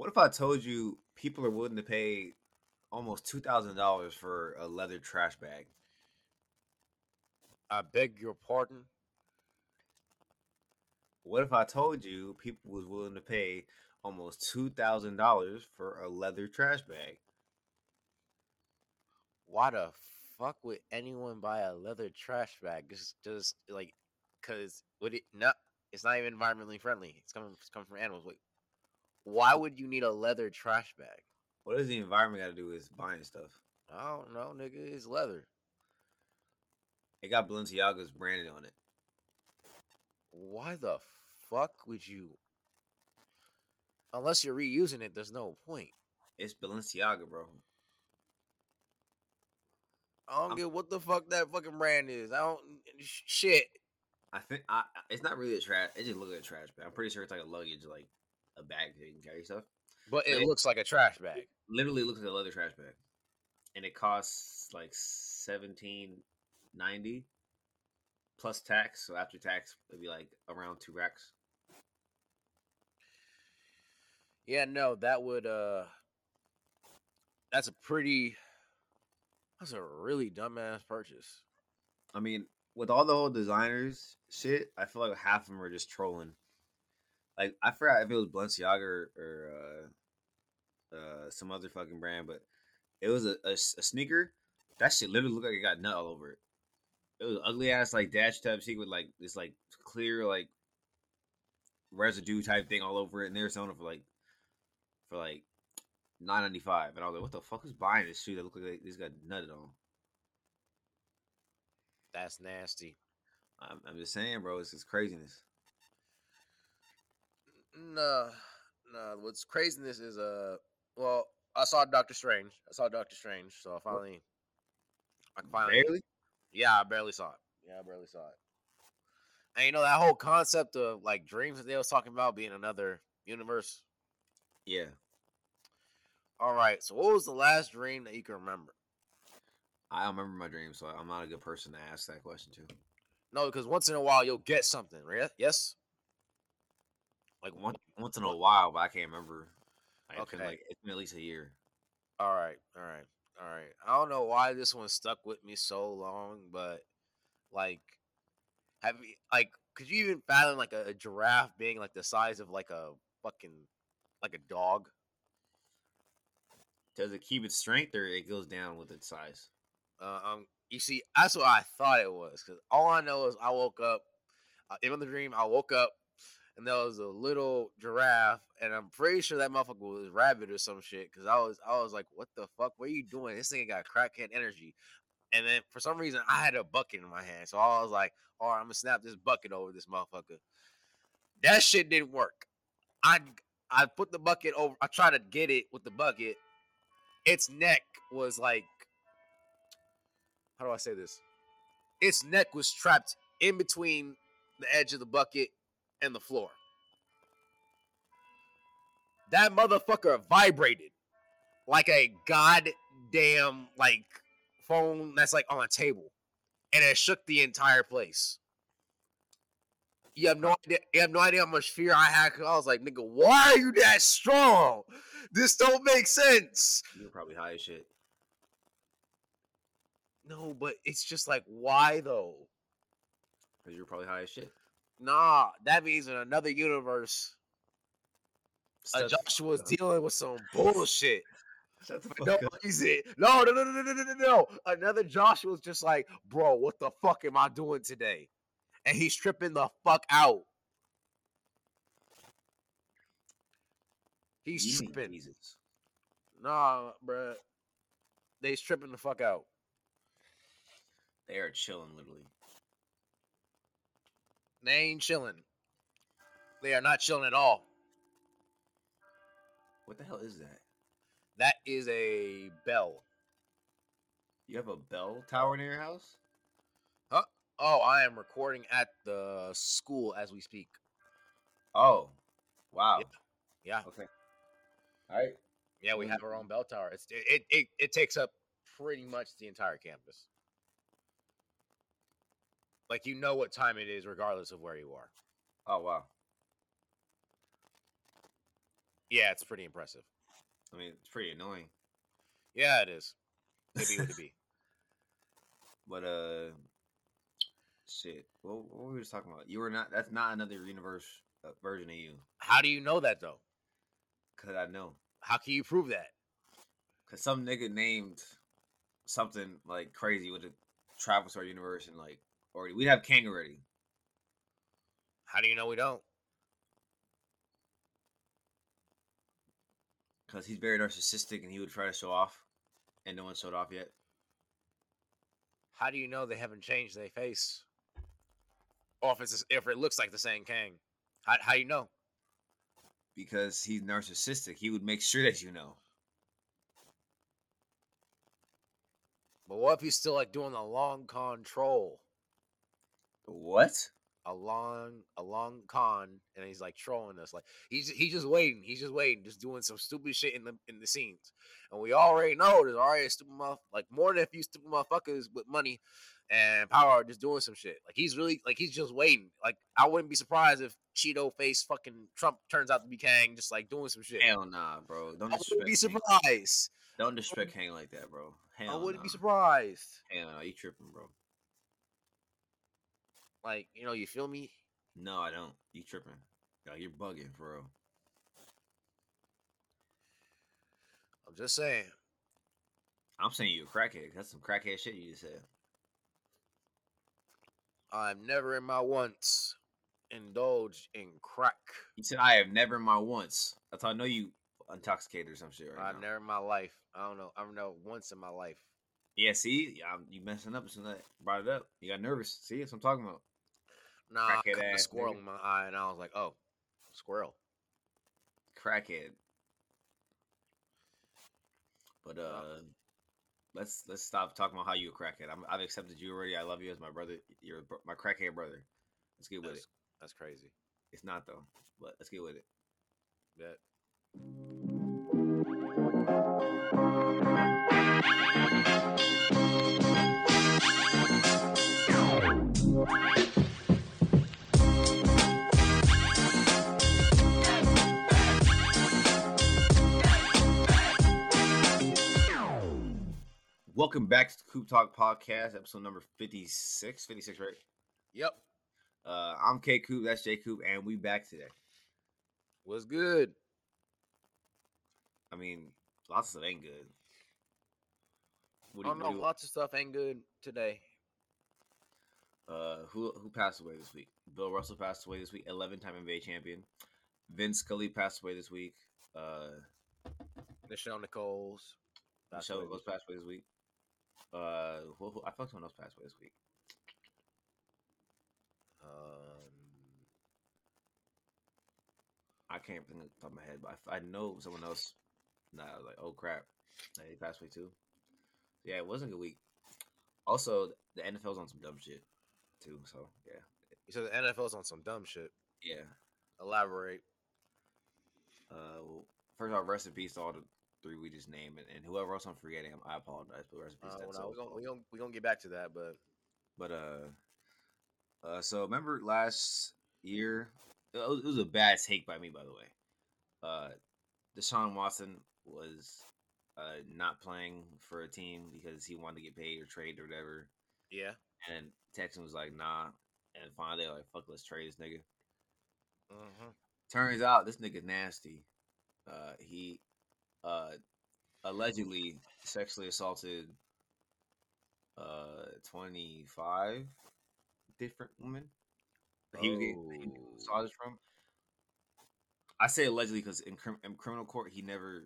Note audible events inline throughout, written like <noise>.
What if I told you people are willing to pay almost two thousand dollars for a leather trash bag? I beg your pardon. What if I told you people was willing to pay almost two thousand dollars for a leather trash bag? Why the fuck would anyone buy a leather trash bag? Just, just like, cause would it not? It's not even environmentally friendly. It's coming, it's coming from animals. Wait, why would you need a leather trash bag? What does the environment got to do with buying stuff? I don't know, nigga. It's leather. It got Balenciaga's branded on it. Why the fuck would you? Unless you're reusing it, there's no point. It's Balenciaga, bro. I don't I'm- get what the fuck that fucking brand is. I don't shit. I think I, it's not really a trash. It just looks like a trash bag. I'm pretty sure it's like a luggage, like a bag that you can carry stuff. But it Yeah. looks like a trash bag. Literally looks like a leather trash bag, and it costs like seventeen ninety plus tax. So after tax, it'd be like around two racks. Yeah, no, that would uh that's a pretty that's a really dumbass purchase. I mean, with all the old designers shit, I feel like half of them are just trolling. Like I forgot if it was Balenciaga or, or uh, uh, some other fucking brand, but it was a a sneaker. That shit literally looked like it got nut all over it. It was ugly ass like dash type shit with like this like clear like residue type thing all over it, and they were selling it for like for like nine ninety five, and I was like, what the fuck is buying this shoe that look like this got nutted on? That's nasty. I'm, I'm just saying, bro, it's just craziness. No, no. What's craziness is uh, well, I saw Doctor Strange. I saw Doctor Strange, so I finally, I finally, Barely? yeah, I barely saw it. Yeah, I barely saw it. And you know that whole concept of like dreams that they was talking about being another universe. Yeah. All right, so what was the last dream that you can remember? I don't remember my dreams, so I'm not a good person to ask that question to. No, because once in a while you'll get something, right? Yes. Like once once in a while, but I can't remember. Like, it's been, Okay. like it's been at least a year. All right, all right, all right. I don't know why this one stuck with me so long, but like, have you like, could you even fathom like a, a giraffe being like the size of like a fucking like a dog? Does it keep its strength or it goes down with its size? Uh, um, you see, that's what I thought it was. Cause all I know is I woke up. Uh, in the dream, I woke up and there was a little giraffe, and I'm pretty sure that motherfucker was rabbit or some shit. Cause I was, I was like, "What the fuck? What are you doing? This thing got crackhead energy." And then for some reason, I had a bucket in my hand, so I was like, "All right, I'm gonna snap this bucket over this motherfucker." That shit didn't work. I, I put the bucket over. I tried to get it with the bucket. Its neck was like how do I say this? Its neck was trapped in between the edge of the bucket and the floor. That motherfucker vibrated like a goddamn like phone that's like on a table, and it shook the entire place. You have no idea. You have no idea how much fear I had. 'cause I was like, "Nigga, why are you that strong? This don't make sense." You were probably high as shit. No, but it's just like, why though? Because you were probably high as shit nah, that means in another universe, uh, a Joshua's dealing with some bullshit. Shut the fuck no up. No, no, no, no, no, no, no. Another Joshua's just like, bro, what the fuck am I doing today? And he's tripping the fuck out. He's Easy. tripping. Jesus. Nah, bruh. They's tripping the fuck out. They are chilling, literally. They ain't chilling. They are not chilling at all. What the hell is that? That is a bell. You have a bell tower near your house? Huh? Oh, I am recording at the school as we speak. Oh, wow. Yeah, Okay. All right. yeah, we have our own bell tower. It's it it, it, it takes up pretty much the entire campus. Like you know what time it is, regardless of where you are. Oh, wow. Yeah, it's pretty impressive. I mean, it's pretty annoying. Yeah, it is. Maybe It would be. <laughs> But uh, shit. What, what were we just talking about? You were not. That's not another universe uh, version of you. How do you know that though? Cause I know. How can you prove that? Cause some nigga named something like crazy with a travel to our universe and like already we'd have Kang already. How do you know we don't? Cause he's very narcissistic and he would try to show off, and no one showed off yet. How do you know they haven't changed their face? Or if it's if it looks like the same Kang? How how you know? Because he's narcissistic, he would make sure that you know. But what if he's still like doing the long control? What? a long a long con and he's like trolling us like he's he's just waiting he's just waiting just doing some stupid shit in the in the scenes and we already know there's already a stupid motherf- like more than a few stupid motherfuckers with money and power just doing some shit like he's really like he's just waiting like I wouldn't be surprised if Cheeto face fucking Trump turns out to be Kang just like doing some shit Hell nah, bro. Don't I wouldn't be disrespect. Kang. surprised Don't disrespect Kang like that, bro. Hell I wouldn't nah. be surprised Hell no, you tripping, bro. Like you know you feel me No, I don't. You tripping. Yo, you're bugging, bro. I'm just saying I'm saying you a crackhead. That's some crackhead shit you just said. I'm never in my once indulged in crack. You said I have never in my once. That's how I know you intoxicated or some shit right I've never in my life. I don't know. I don't know once in my life. Yeah, see, yeah, I'm- you messing up as soon as I brought it up. You got nervous. See, that's what I'm talking about. Nah, I Crackhead caught a squirrel nigga. in my eye, and I was like, "Oh, squirrel." Crackhead. But uh, let's let's stop talking about how you a crackhead. I'm, I've accepted you already. I love you as my brother. You're a bro- my crackhead brother. Let's get with That's, it. that's crazy. It's not though, but let's get with it. That Welcome back to the Coop Talk Podcast, episode number 56. 56, right? Yep. Uh, I'm K Coop, that's J Coop, and we back today. Was good. I mean, lots of stuff ain't good. What do don't you, know. do Lots of stuff ain't good today. uh, who who passed away this week? Bill Russell passed away this week, 11 time NBA champion. Vince Scully passed away this week. Uh, Michelle Nichols. Michelle away was this week. passed away this week. Uh, who, who, I felt someone else passed away this week. Um, I can't think of the top of my head, but I, I know someone else. Nah, I was like, oh crap, nah, he passed away too. Yeah, it wasn't a good week. Also, the NFL's on some dumb shit too. So yeah, you said the NFL's on some dumb shit. yeah. Elaborate. Uh, well, first off, rest in peace to all the three we just named, and, and whoever else I'm forgetting, I apologize. But rest in Uh, peace. well, no, we're gonna we gonna we gonna get back to that, but But uh, uh, so remember last year? It was, it was a bad take by me, by the way. Uh, Deshaun Watson was uh not playing for a team because he wanted to get paid or trade or whatever, yeah. and Texan was like, nah. And finally, like, fuck, let's trade this nigga. hmm Turns out this nigga nasty. Uh, he uh allegedly sexually assaulted uh 25 different women. He was getting Oh. massages from. I say allegedly because in, crim- in criminal court he never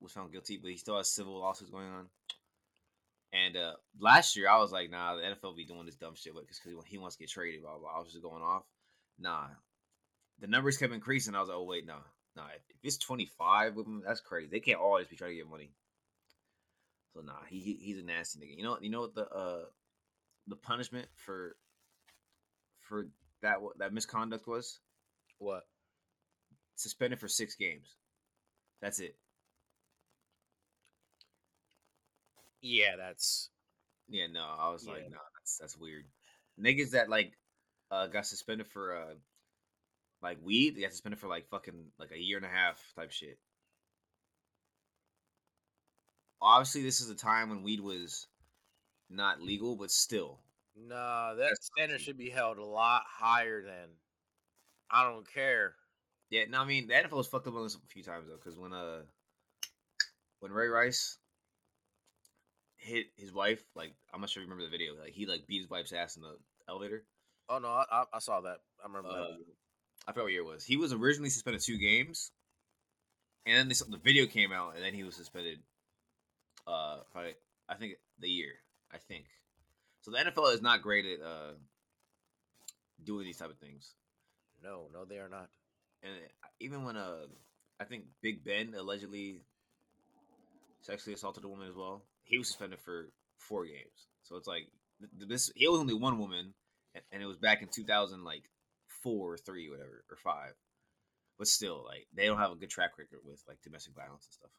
was found guilty, but he still has civil lawsuits going on. And uh last year I was like, nah, the NFL be doing this dumb shit because he, he wants to get traded. Blah, blah blah. I was just going off. Nah, the numbers kept increasing. I was like, oh wait, nah, nah. If, if it's twenty five with them, that's crazy. They can't always be trying to get money. So nah, he, he he's a nasty nigga. You know you know what the uh the punishment for for that that misconduct was What? suspended for six games. That's it. Yeah, that's Yeah, no, I was like, Yeah. nah, that's that's weird. Niggas that like uh got suspended for uh like weed, they spend it for like fucking like a year and a half type shit. Obviously, this is a time when weed was not legal, but still. Nah, that That's standard should be held a lot higher than. I don't care. Yeah, no, I mean the NFL was fucked up on this a few times though, because when uh when Ray Rice hit his wife, like I'm not sure if you remember the video, like he like beat his wife's ass in the elevator. Oh no, I, I, I saw that. I remember Uh, that. I forgot what year it was. He was originally suspended two games, and then this, the video came out, and then he was suspended. Uh, probably I think the year I think. So the NFL is not great at uh doing these type of things, No, no, they are not. and even when uh I think Big Ben allegedly sexually assaulted a woman as well, he was suspended for four games. So it's like this he was only one woman, and- and it was back in two thousand like four or three whatever or five. But still, like they don't have a good track record with like domestic violence and stuff.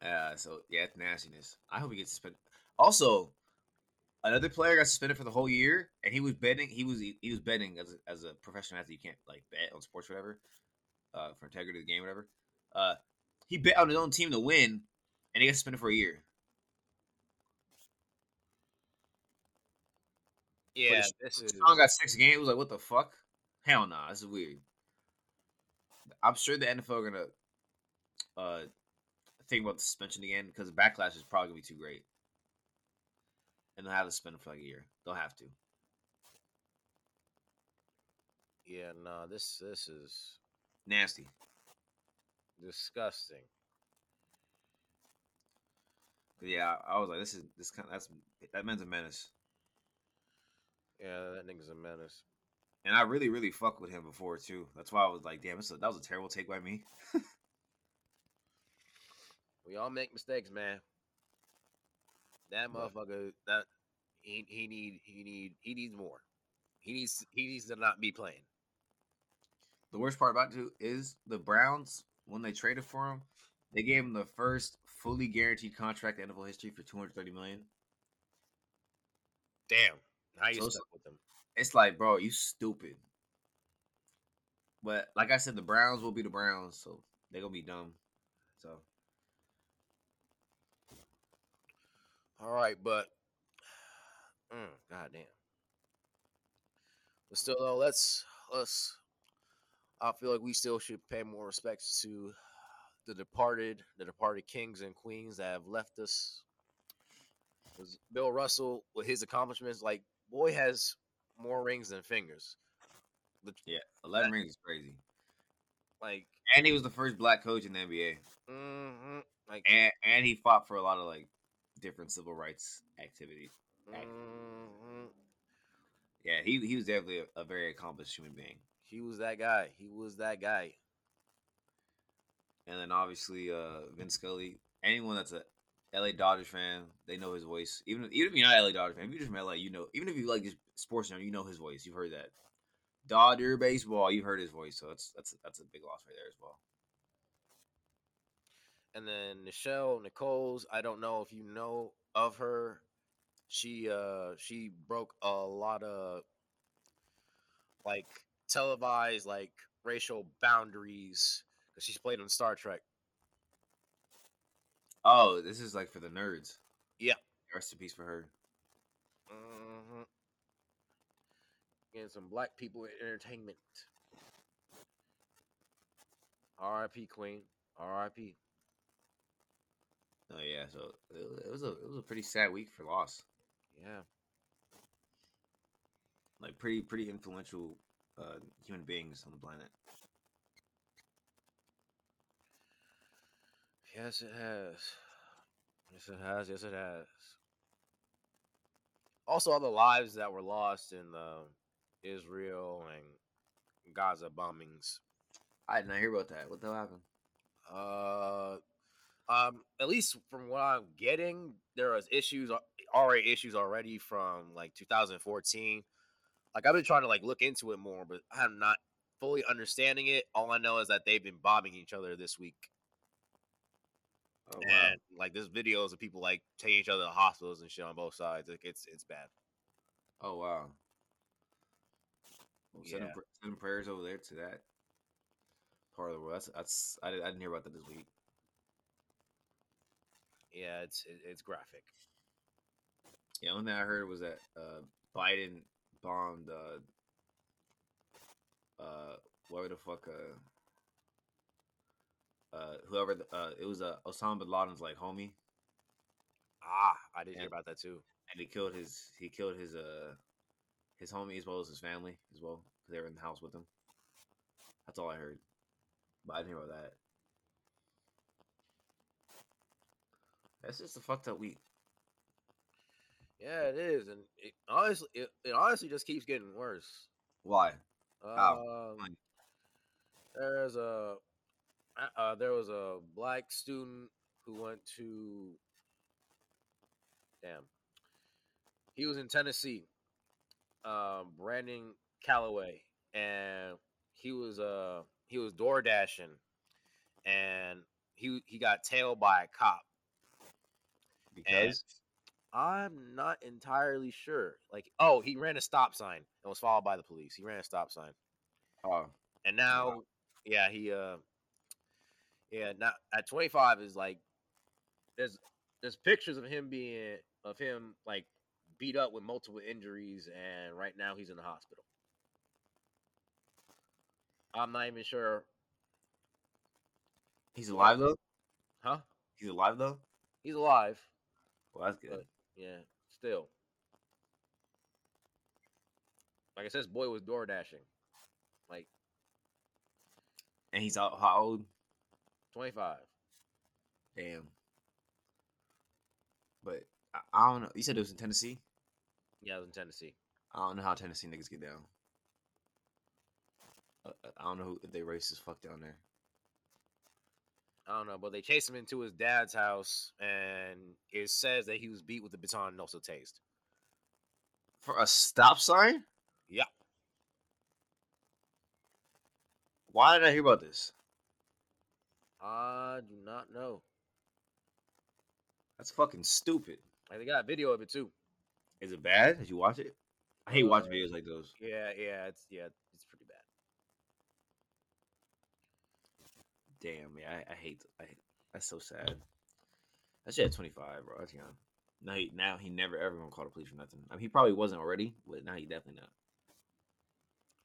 Uh, so yeah, it's nastiness. I hope he gets suspended. Also, another player got suspended for the whole year, and he was betting. He was he was betting as a, as a professional athlete. You can't like bet on sports, whatever, uh, for integrity of the game, whatever. Uh, he bet on his own team to win, and he got suspended for a year. Yeah, But this is. Sean got six games. It was like, what the fuck? Hell nah, this is weird. I'm sure the NFL are gonna uh think about the suspension again because the backlash is probably gonna be too great, and they'll have to suspend him for like a year. They'll have to. Yeah, no, this this is Nasty. disgusting. But yeah, I, I was like, this is this kind. Of, That's that man's a menace, Yeah, that nigga's a menace. and I really, really fucked with him before too. That's why I was like, damn, is- that was a terrible take by me. <laughs> We all make mistakes, man. That motherfucker, that he he need he need he needs more. He needs he needs to not be playing. The worst part about it too is the Browns when they traded for him, they gave him the first fully guaranteed contract in NFL history for 230 million. Damn, how you So it's- stuck with him? It's like, bro, you stupid. But like I said, the Browns will be the Browns, so they're gonna be dumb. So All right, but mm, goddamn. But still, though, let's let's. I feel like we still should pay more respects to the departed, the departed kings and queens that have left us. Bill Russell, with his accomplishments, like boy has more rings than fingers. Yeah, 11 rings is crazy. like, And he was the first black coach in the NBA, mhm, like, and and he fought for a lot of like different civil rights activities. mhm. Yeah, he he was definitely a, a very accomplished human being. he was that guy. He was that guy. And then obviously uh Vince Scully. Anyone that's a LA Dodgers fan, they know his voice. Even if, even if you're not LA Dodgers fan, if you're just from LA, you know. Even if you like just sports, you know his voice. You've heard that. Dodger baseball, you've heard his voice, so that's that's that's a big loss right there as well. And then Nichelle Nichols, I don't know if you know of her. She uh she broke a lot of like televised like racial boundaries because she's played on Star Trek. Oh, this is like for the nerds. Yeah. Rest in peace for her. Mm-hmm. Getting some black people in entertainment. R.I.P. Queen. R.I.P. Oh yeah, so it, it was a it was a pretty sad week for loss. Yeah. Like pretty pretty influential uh human beings on the planet. Yes, it has. Yes, it has. Yes, it has. Also, all the lives that were lost in the Israel and Gaza bombings. I did not hear about that. What the hell happened? Uh, um, at least from what I'm getting, there was issues already issues already from like 2014. Like I've been trying to like look into it more, but I'm not fully understanding it. All I know is that they've been bombing each other this week. Oh and like there's videos of people like taking each other to hospitals and shit on both sides. Like it's it's bad. Oh wow. Well, sending, Yeah. sending prayers over there to that part of the world. That's that's I, didn't- I didn't hear about that this week. Yeah, it's it, it's graphic. Yeah, only thing I heard was that uh, Biden bombed uh, uh, whatever the fuck uh, uh, whoever the, uh, it was uh, Osama bin Laden's like homie, Ah, I did hear And- about that too. and he killed his he killed his uh his homie as well as his family as well because they were in the house with him. That's all I heard, but I didn't hear about that. That's just a fucked up week. Yeah, it is, and it honestly, it, it honestly just keeps getting worse. Why? How? Um, there's a uh, there was a black student who went to damn he was in Tennessee, um, Brandon Calloway, and he was uh he was door dashing, and he he got tailed by a cop. Because I'm not entirely sure. Like, oh, he ran a stop sign and was followed by the police. He ran a stop sign. oh And now, yeah, he uh yeah, now at 25 is like there's there's pictures of him being of him like beat up with multiple injuries and right now he's in the hospital. I'm not even sure, he's alive though. huh? He's alive though. He's alive. Well, that's good. But yeah, still. Like I said, this boy was door dashing. Like And he's out. How old? 25. Damn. But I, I don't know. You said it was in Tennessee. Yeah, I was in Tennessee. I don't know how Tennessee niggas get down. Uh, I don't know who, if they racist fuck down there. I don't know, but they chased him into his dad's house, and it says that he was beat with a baton and also tased. For a stop sign? Yeah. Why did I hear about this? I do not know. That's fucking stupid. Like they got a video of it too. Is it bad? Did you watch it? I hate watching Uh, videos like those. Yeah, yeah, it's yeah, it's pretty bad. Damn, yeah, I, I hate. I hate- that's so sad. That shit at twenty five, bro. That's young. Now he now he never ever gonna call the police for nothing. I mean, he probably wasn't already, but now he definitely not.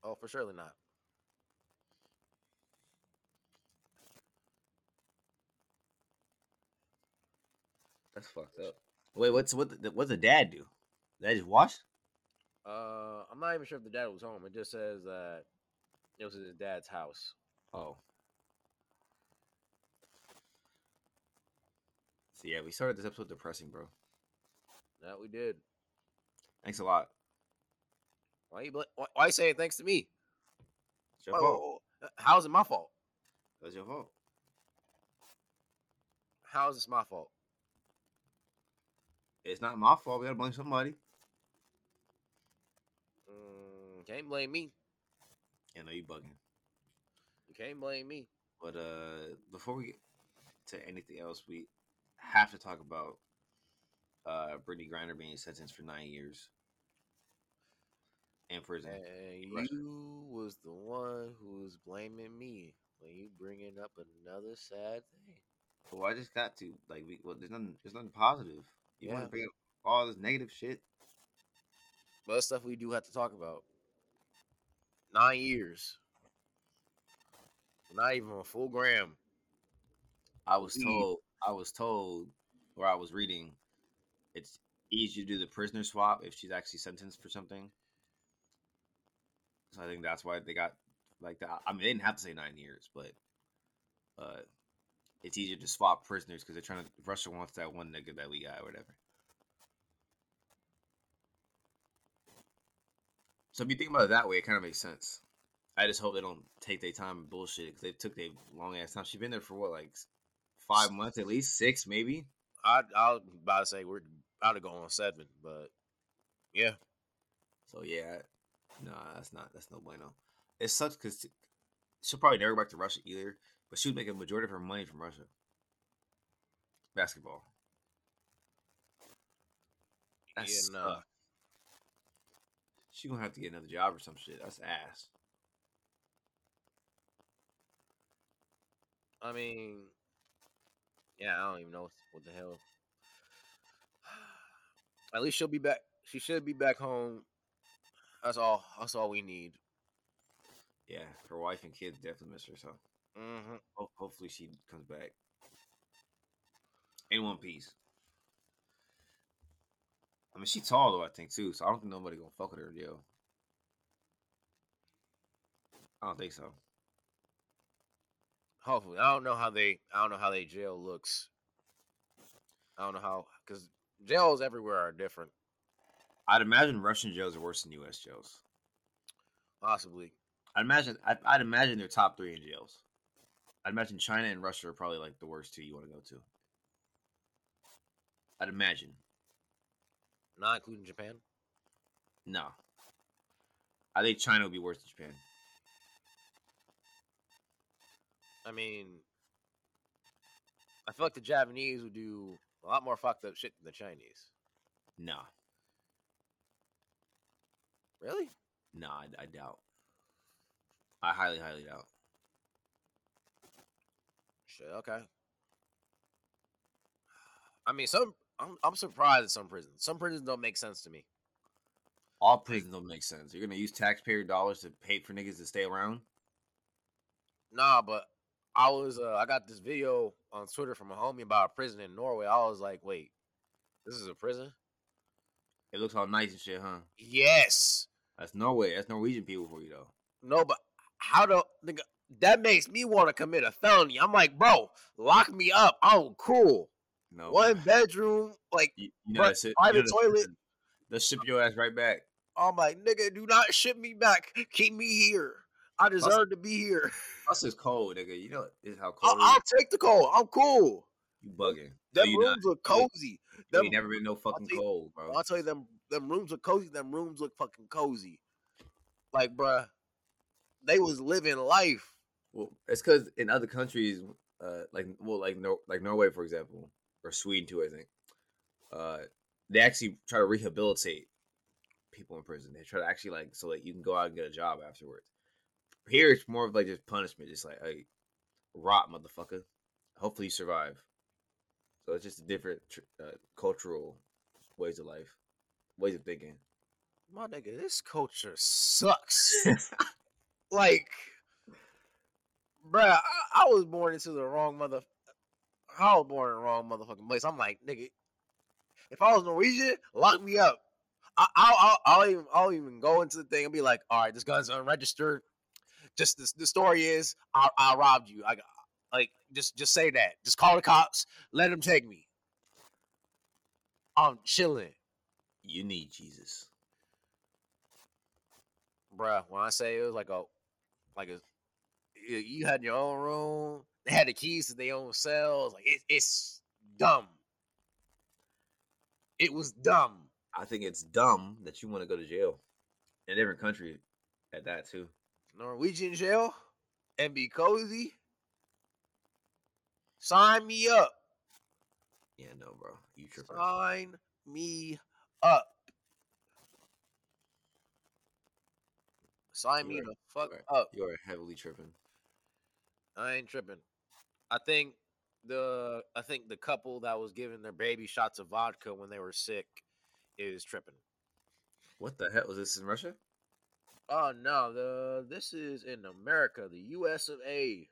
Oh, for surely not. That's fucked up. Wait, what's what? The, what's the dad do? Dad just watch? Uh, I'm not even sure if the dad was home. It just says that it was his dad's house. Oh. So yeah, we started this episode depressing, bro. That we did. Thanks a lot. Why you bl- why, why you saying thanks to me? It's your fault. How is it my fault? That's your fault. How is this my fault? It's not my fault. We gotta blame somebody. Mm, can't blame me. Yeah, no, you bugging. You can't blame me. But uh, before we get to anything else, we have to talk about uh Brittney Griner being sentenced for nine years in prison. And Russia. you was the one who was blaming me when you bringing up another sad thing. Well, I just got to like, we, well, there's nothing, there's nothing positive. You want Yeah. to bring up all this negative shit? But stuff we do have to talk about. Nine years. Not even a full gram. I was told, I was told, or I was reading, it's easy to do the prisoner swap if she's actually sentenced for something. So I think that's why they got like that. I mean, they didn't have to say nine years, but uh, it's easier to swap prisoners because they're trying to. Russia wants that one nigga that we got, or whatever. So if you think about it that way, it kind of makes sense. I just hope they don't take their time and bullshit because they took their long ass time. She's been there for what, like five months at least, six maybe. I I was about to say we're about to go on seven, but yeah. So yeah, nah, that's not that's no bueno. It sucks because she'll probably never go back to Russia either. But she make a majority of her money from Russia. Basketball. That's yeah, nah. She gonna have to get another job or some shit. That's ass. I mean, yeah, I don't even know what the hell. <sighs> At least she'll be back. She should be back home. That's all. That's all we need. Yeah, her wife and kids definitely miss her. So hmm ho- hopefully she comes back in one piece. I mean, she tall though. I think too. So I don't think nobody gonna fuck with her, yo. I don't think so. Hopefully, I don't know how they. I don't know how they jail looks. I don't know how because jails everywhere are different. I'd imagine Russian jails are worse than U.S. jails. Possibly. I'd imagine. I'd, I'd imagine they're top three in jails. I'd imagine China and Russia are probably like the worst two you want to go to. I'd imagine. Not including Japan. No. I think China would be worse than Japan. I mean, I feel like the Japanese would do a lot more fucked up shit than the Chinese. Nah. Really? Nah, I, I doubt. I highly, highly doubt. Shit. Okay. I mean, some. I'm, I'm surprised at some prisons. Some prisons don't make sense to me. All prisons don't make sense. You're gonna use taxpayer dollars to pay for niggas to stay around. Nah, but I was. Uh, I got this video on Twitter from a homie about a prison in Norway. I was like, wait, this is a prison? It looks all nice and shit, huh? Yes. That's Norway. That's Norwegian people for you though. No, but how do nigga? That makes me want to commit a felony. I'm like, bro, lock me up. I'm cool. No, One bedroom, like You, you know But that's it. private you know toilet. They'll ship your ass right back. I'm like, nigga, do not ship me back. Keep me here. I deserve to be here. Plus, it's cold, nigga. You know this is how I'll, cold. I'll take the cold. I'm cool. You bugging? Them you rooms not. look cozy. You ain't never been no fucking you- cold, bro. I'll tell you, them them rooms look cozy. Them rooms look fucking cozy. Like, bruh, they was living life. Well, it's because in other countries, uh, like well, like Nor- like Norway, for example, or Sweden too, I think. Uh, they actually try to rehabilitate people in prison. They try to actually like so that you can go out and get a job afterwards. Here, it's more of like just punishment, just like hey, rot, motherfucker. Hopefully, you survive. So it's just a different tr- uh, cultural ways of life, ways of thinking. My nigga, this culture sucks. <laughs> like, bruh, I, I was born into the wrong mother. I was born in the wrong motherfucking place. I'm like, nigga, if I was Norwegian, lock me up. I, I'll, I'll, I'll even, I'll even go into the thing and be like, all right, this gun's unregistered. Just the, the story is, I, I robbed you. I like, just, just say that. Just call the cops. Let them take me. I'm chilling. You need Jesus. bruh. When I say it was like a, like a, you- had your own room. They had the keys to their own cells. Like it, it's dumb. It was dumb. I think it's dumb that you want to go to jail in a different country at that too. Norwegian jail and be cozy. Sign me up. Yeah, no, bro. You tripping. Sign me up. Sign me You are- the fuck you up. You are heavily tripping. I ain't tripping. I think the I think the couple that was giving their baby shots of vodka when they were sick is tripping. What the hell was this in Russia? Oh no, the this is in America, the U.S. of A.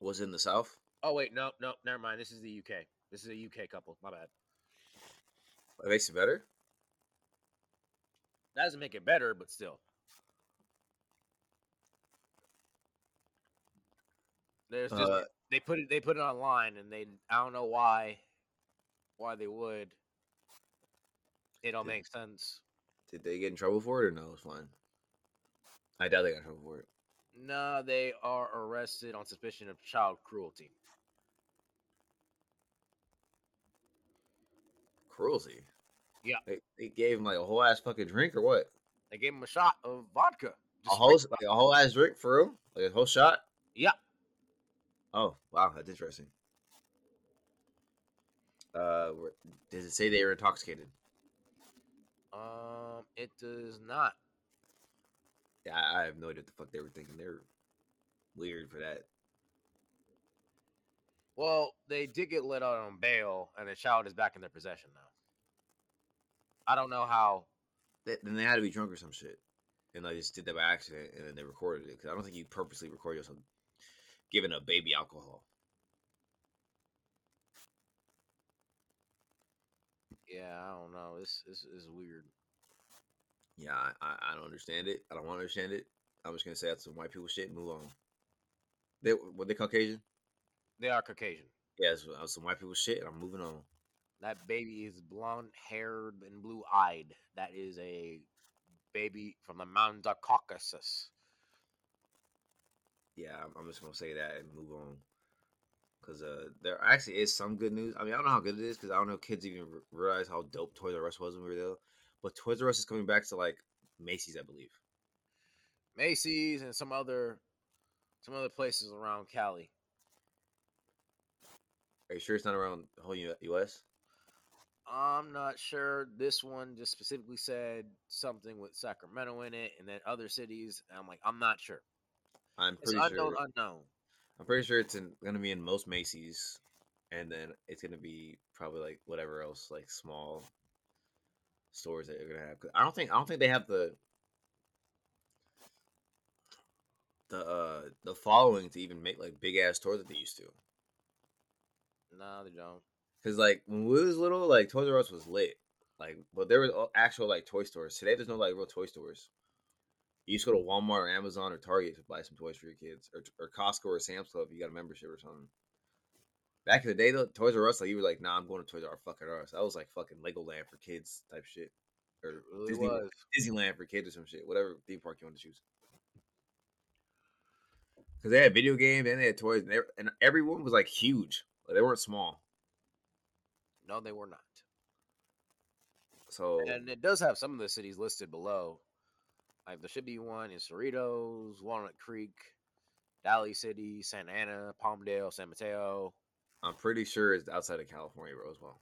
Was in the South? Oh wait, no, no, never mind. This is the UK. This is a UK couple. My bad. It makes it better. That doesn't make it better, but still. There's just Uh, they put it they put it online and they I don't know why why they would. It don't Did- make sense. Did they get in trouble for it or no? It's fine. I doubt they got in trouble for it. No, they are arrested on suspicion of child cruelty. Cruelty. Yeah. They, they gave him like a whole ass fucking drink or what? They gave him a shot of vodka. A whole like a whole ass drink for him? Like a whole shot? Yeah. Oh wow, that's interesting. Uh, does it say they were intoxicated? Um, it does not. Yeah, I, I have no idea what the fuck they were thinking. They're weird for that. Well, they did get let out on bail, and the child is back in their possession now. I don't know how. They, then they had to be drunk or some shit, and I just did that by accident, and then they recorded it because I don't think you purposely record yourself giving a baby alcohol. Yeah, I don't know. This this is weird. Yeah, I, I, don't understand it. I don't want to understand it. I'm just gonna say that's some white people shit and move on. They were they Caucasian? They are Caucasian. Yeah, it's, some white people shit. And I'm moving on. That baby is blonde haired and blue eyed. That is a baby from the mountains of Caucasus. Yeah, I'm, just gonna say that and move on. Cause uh, there actually is some good news. I mean, I don't know how good it is because I don't know if kids even realize how dope Toys R Us was when we were there. But Toys R Us is coming back to like Macy's, I believe. Macy's and some other some other places around Cali. Are you sure it's not around the whole U.S.? I'm not sure. This one just specifically said something with Sacramento in it, and then other cities. I'm like, I'm not sure. I'm It's pretty unknown, sure. unknown. I'm pretty sure it's in, gonna be in most Macy's, and then it's gonna be probably like whatever else, like small stores that you're gonna have. 'Cause I don't think I don't think they have the the uh the following to even make like big ass stores that they used to. No, they don't. Cause like when we was little, like Toys R Us was lit. Like, but there was actual like toy stores. Today, there's no like real toy stores. You used to go to Walmart or Amazon or Target to buy some toys for your kids, or, or Costco or Sam's Club if you got a membership or something. Back in the day, though, Toys R Us, like you were like, nah, I'm going to Toys R fucking R Us. That was like fucking Legoland for kids type shit, or really Disney, was. Disneyland for kids or some shit, whatever theme park you want to choose. Because they had video games and they had toys, and, they, and everyone was like huge. Like, they weren't small. No, they were not. So And it does have some of the cities listed below. Like there should be one in Cerritos, Walnut Creek, Daly City, Santa Ana, Palmdale, San Mateo. I'm pretty sure it's outside of California, Roswell.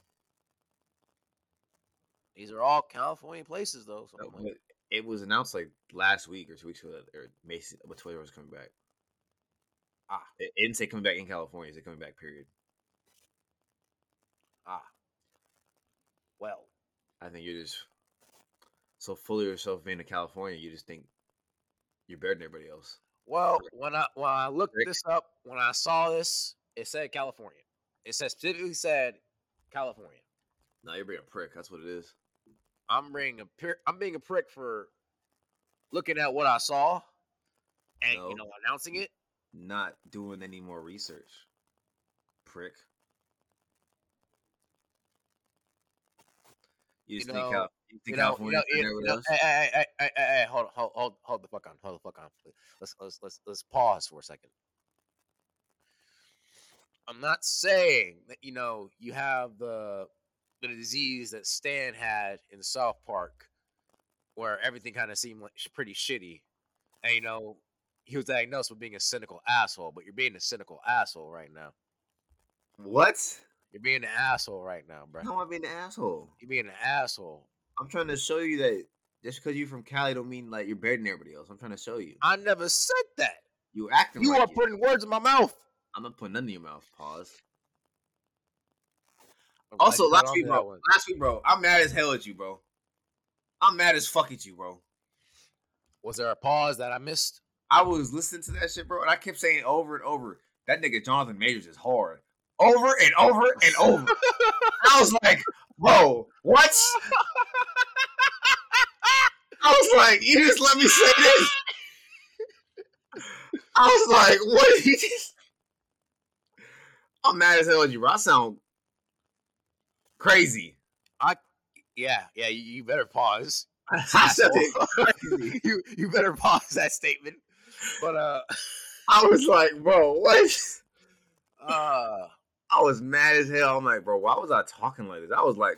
These are all California places, though. So No, like, it was announced like last week or two weeks ago that or Macy, but Toys R Us was coming back. ah, It, it didn't say coming back in California. It said coming back. Period. ah. Well, I think you're just so full of yourself being in California. You just think you're better than everybody else. well, when I when I looked Rick? this up, when I saw this, it said California. It said specifically said California. No, you're being a prick. That's what it is. I'm being a pri- I'm being a prick for looking at what I saw and No. you know announcing it. Not doing any more research. Prick. You just You think, know- think You know, you know, you know, hey, hey, hey, hey, hey, hey, hold, hold, hold, hold the fuck on, hold the fuck on. Let's let's let's let's pause for a second. I'm not saying that you know you have the the disease that Stan had in South Park, where everything kind of seemed like pretty shitty, and you know he was diagnosed with being a cynical asshole. But you're being a cynical asshole right now. What? You're being an asshole right now, bro. How am I being an asshole? You're being an asshole. I'm trying to show you that just because you're from Cali don't mean like you're better than everybody else. I'm trying to show you. I never said that. You acting You like are it. putting words in my mouth. I'm not putting none in your mouth. Pause. Also, last week, bro. one. Last week, bro. I'm mad as hell at you, bro. I'm mad as fuck at you, bro. Was there a pause that I missed? I was listening to that shit, bro, and I kept saying over and over, that nigga Jonathan Majors is hard. Over and over and over. <laughs> I was like, bro, what? I was like, you just let me say this. I was like, what did he just? I'm mad as hell at you, bro. I sound crazy. I, yeah, yeah. You, you better pause. <laughs> I <laughs> crazy. you you better pause that statement. But uh, I was like, bro, what? uh, I was mad as hell. I'm like, bro, why was I talking like this? I was like,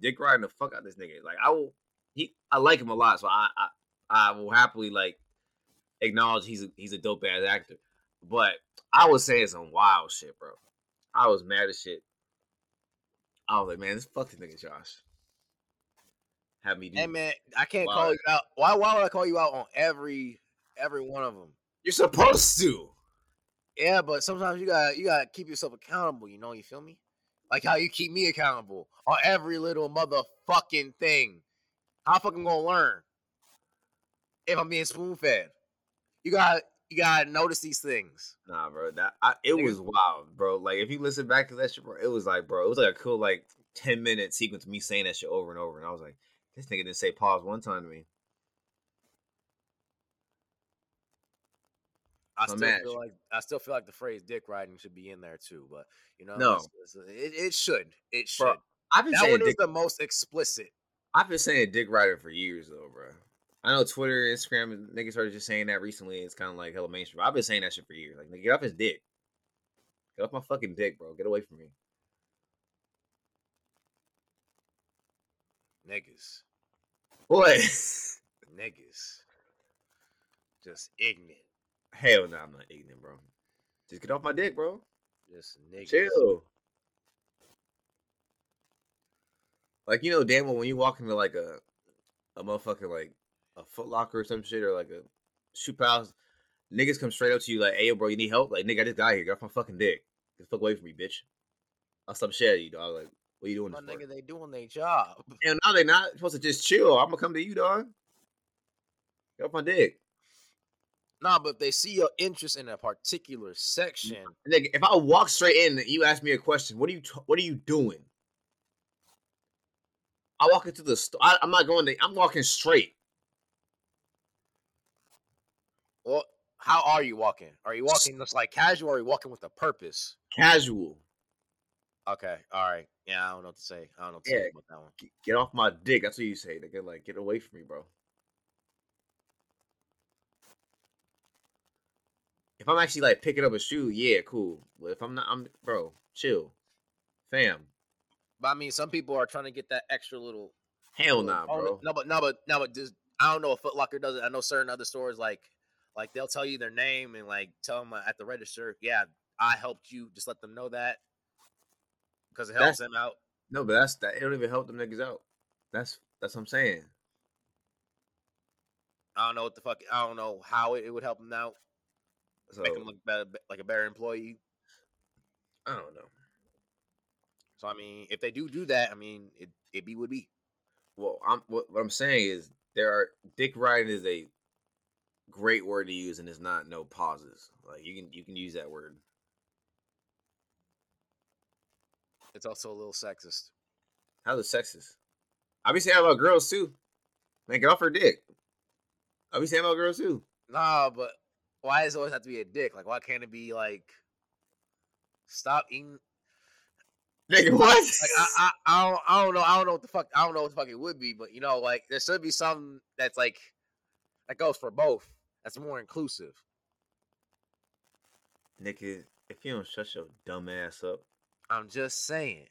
dick riding the fuck out of this nigga. Like, I will, he, I like him a lot, so I, I, I will happily like acknowledge he's a, he's a dope ass actor. But I was saying some wild shit, bro. I was mad as shit. I was like, man, this fucking nigga Josh. have me do. Hey man, I can't call you out. Why? Why would I call you out on every every one of them? You're supposed to. Yeah, but sometimes you gotta you gotta keep yourself accountable. You know, you feel me? Like how you keep me accountable on every little motherfucking thing. How fucking gonna learn if I'm being spoon fed? You got you gotta notice these things. Nah, bro. That I, it was wild, bro. Like if you listen back to that shit, bro, it was like, bro, it was like a cool like ten minute sequence of me saying that shit over and over, and I was like, this nigga didn't say pause one time to me. I still match. feel like I still feel like the phrase "dick riding" should be in there too. But you know, No. it's- it's- it, it should. It should. Bro, I've been that saying one was dick, the most explicit. I've been saying dick rider for years though, bro. I know Twitter, Instagram, and niggas started just saying that recently. It's kind of like hella mainstream. I've been saying that shit for years. Like, nigga, get off his dick. Get off my fucking dick, bro. Get away from me. Niggas, What? niggas, just ignorant. Hell no, I'm not ignorant, bro. Just get off my dick, bro. Just niggas. Chill. Like you know, damn well when you walk into like a a motherfucking like a Foot Locker or some shit or like a shoe house, niggas come straight up to you like, "Hey, yo, bro, you need help?" Like, nigga, I just got here. Get off my fucking dick. Get the fuck away from me, bitch. I'll stop shit at you, dog. Like, what you doing My nigga, they doing their job. <laughs> And now they not supposed to just chill. I'm gonna come to you, dog. Get off my dick. Nah, but if they see your interest in a particular section, Nigga, if I walk straight in and you ask me a question, what are you t- what are you doing? I walk into the store. I'm not going to. I'm walking straight. well, how are you walking? Are you walking just like casual, or are you walking with a purpose? Casual. Okay, all right. Yeah, I don't know what to say. I don't know what to Yeah. say about that one. Get, off my dick. That's what you say. Nigga, like get away from me, bro. If I'm actually like picking up a shoe, yeah, cool. But if I'm not, I'm bro, chill, fam. But I mean, some people are trying to get that extra little. Hell no, nah, bro. No, but no, but no, but just I don't know if Foot Locker does it. I know certain other stores like like they'll tell you their name and like tell them uh, at the register, yeah, I helped you. Just let them know that because it helps That's- them out. No, but that's that. It don't even help them niggas out. That's that's what I'm saying. I don't know what the fuck. I don't know how it, it would help them out, So make them look better, like a better employee. I don't know. So I mean, if they do do that, I mean, it it be would be. Well, I'm what, what I'm saying is there are dick riding is a great word to use, and it's not no pauses. Like you can you can use that word. It's also a little sexist. How's it sexist? I be saying about girls too. Man, get off her dick. I be saying about girls too. Nah, but why does it always have to be a dick? Like, why can't it be like, stop eating? Nigga, what? Like, I, I, I don't, I don't know, I don't know what the fuck, I don't know what the fuck it would be, but you know, like, there should be something that's like, that goes for both. That's more inclusive. Nigga, if you don't shut your dumb ass up, I'm just saying.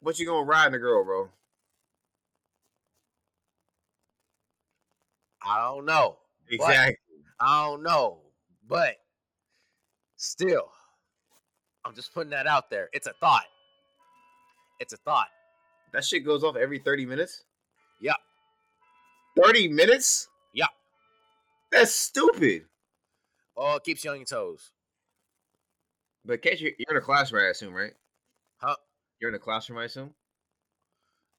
what you gonna ride in a girl, bro? I don't know. But- Exactly. I don't know, but still, I'm just putting that out there. It's a thought. It's a thought. That shit goes off every 30 minutes? Yeah. 30 minutes? Yeah. That's stupid. Oh, it keeps you on your toes. But can't you you're in a classroom, I assume, right? Huh? You're in a classroom, I assume?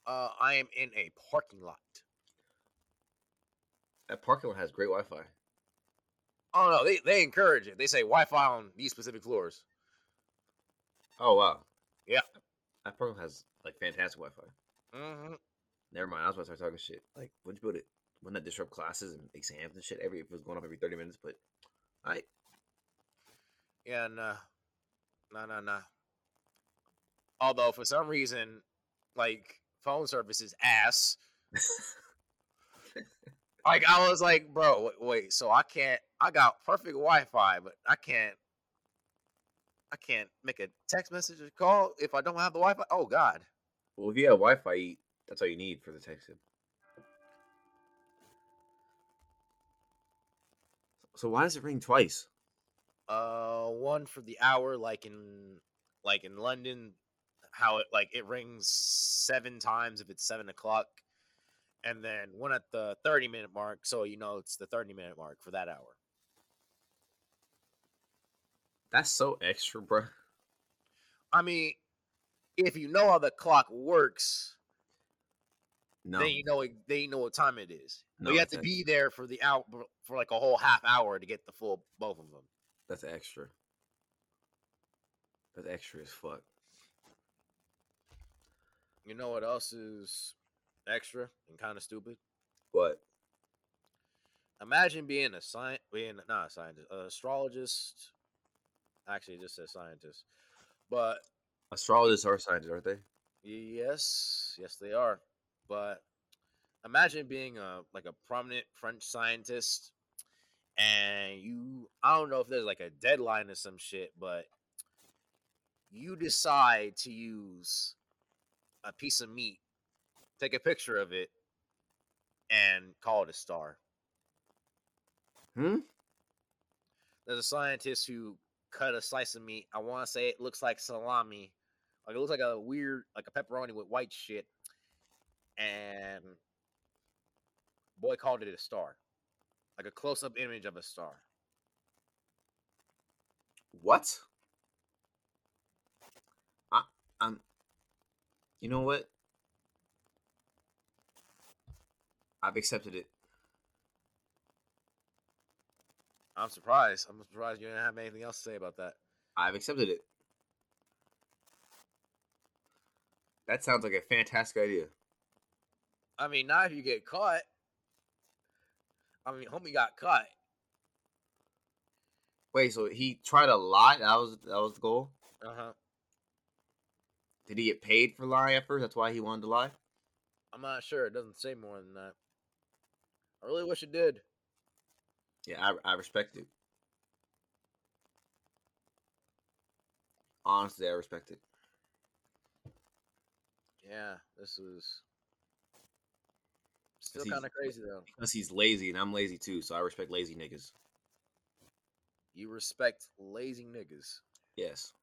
Uh, I am in a parking lot. That parking lot has great Wi Fi. Oh no, they they encourage it. They say Wi-Fi on these specific floors. Oh wow. Yeah. That lot has like fantastic Wi Fi. Mm-hmm. Never mind, I was about to start talking shit. Like, wouldn't you put it wouldn't that disrupt classes and exams and shit every if it was going off every 30 minutes, but I Yeah, nah, nah, nah, nah. Although for some reason, like phone service is ass. <laughs> like I was like, bro, wait, wait, so I can't. I got perfect Wi-Fi, but I can't. I can't make a text message or call if I don't have the Wi-Fi. Oh God. well if you have Wi Fi, that's all you need for the texting. So why does it ring twice? Uh, one for the hour, like in like in London. how it like it rings seven times if it's seven o'clock, and then one at the thirty minute mark, so you know it's the thirty minute mark for that hour. That's so extra, bro. I mean, if you know how the clock works, No, then you know you know what time it is. No, but you have to be there for the out for like a whole half hour to get the full both of them. that's extra. That's extra as fuck. You know what else is extra and kind of stupid? What? Imagine being a science, being not a scientist, astrologist. Actually, it just says scientist, but Astrologists are scientists, aren't they? yes, yes, they are. But imagine being a like a prominent French scientist, and you, I don't know if there's like a deadline or some shit, but you decide to use a piece of meat, take a picture of it, and call it a star. Hmm. there's a scientist who cut a slice of meat. I want to say it looks like salami, like it looks like a weird, like a pepperoni with white shit, and boy called it a star, like a close-up image of a star. What? I, I'm. You know what? I've accepted it. I'm surprised. I'm surprised you didn't have anything else to say about that. I've accepted it. That sounds like a fantastic idea. I mean, not if you get caught. I mean, homie got caught. Wait, so he tried to lie? That was that was the goal. Uh huh. Did he get paid for lying at first? That's why he wanted to lie. I'm not sure. It doesn't say more than that. I really wish it did. Yeah, I, I respect it. Honestly, I respect it. Yeah, this is still kind of crazy though. Because he's lazy and I'm lazy too, so I respect lazy niggas. You respect lazy niggas. Yes.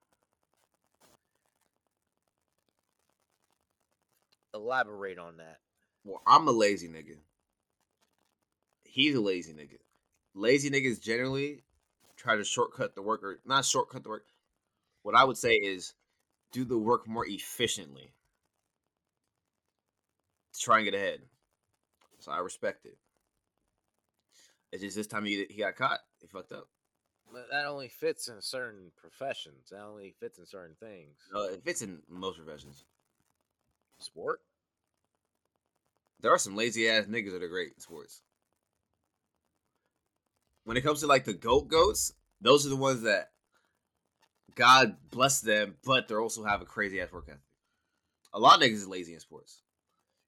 Elaborate on that. Well, I'm a lazy nigga. He's a lazy nigga. Lazy niggas generally try to shortcut the work, or not shortcut the work. What I would say is do the work more efficiently to try and get ahead. So I respect it. It's just this time he, he got caught. He fucked up. But that only fits in certain professions. That only fits in certain things. No, it fits in most professions. Sport. There are some lazy ass niggas that are great in sports. When it comes to like the goat goats, those are the ones that God bless them, but they also have a crazy ass work ethic. A lot of niggas is lazy in sports.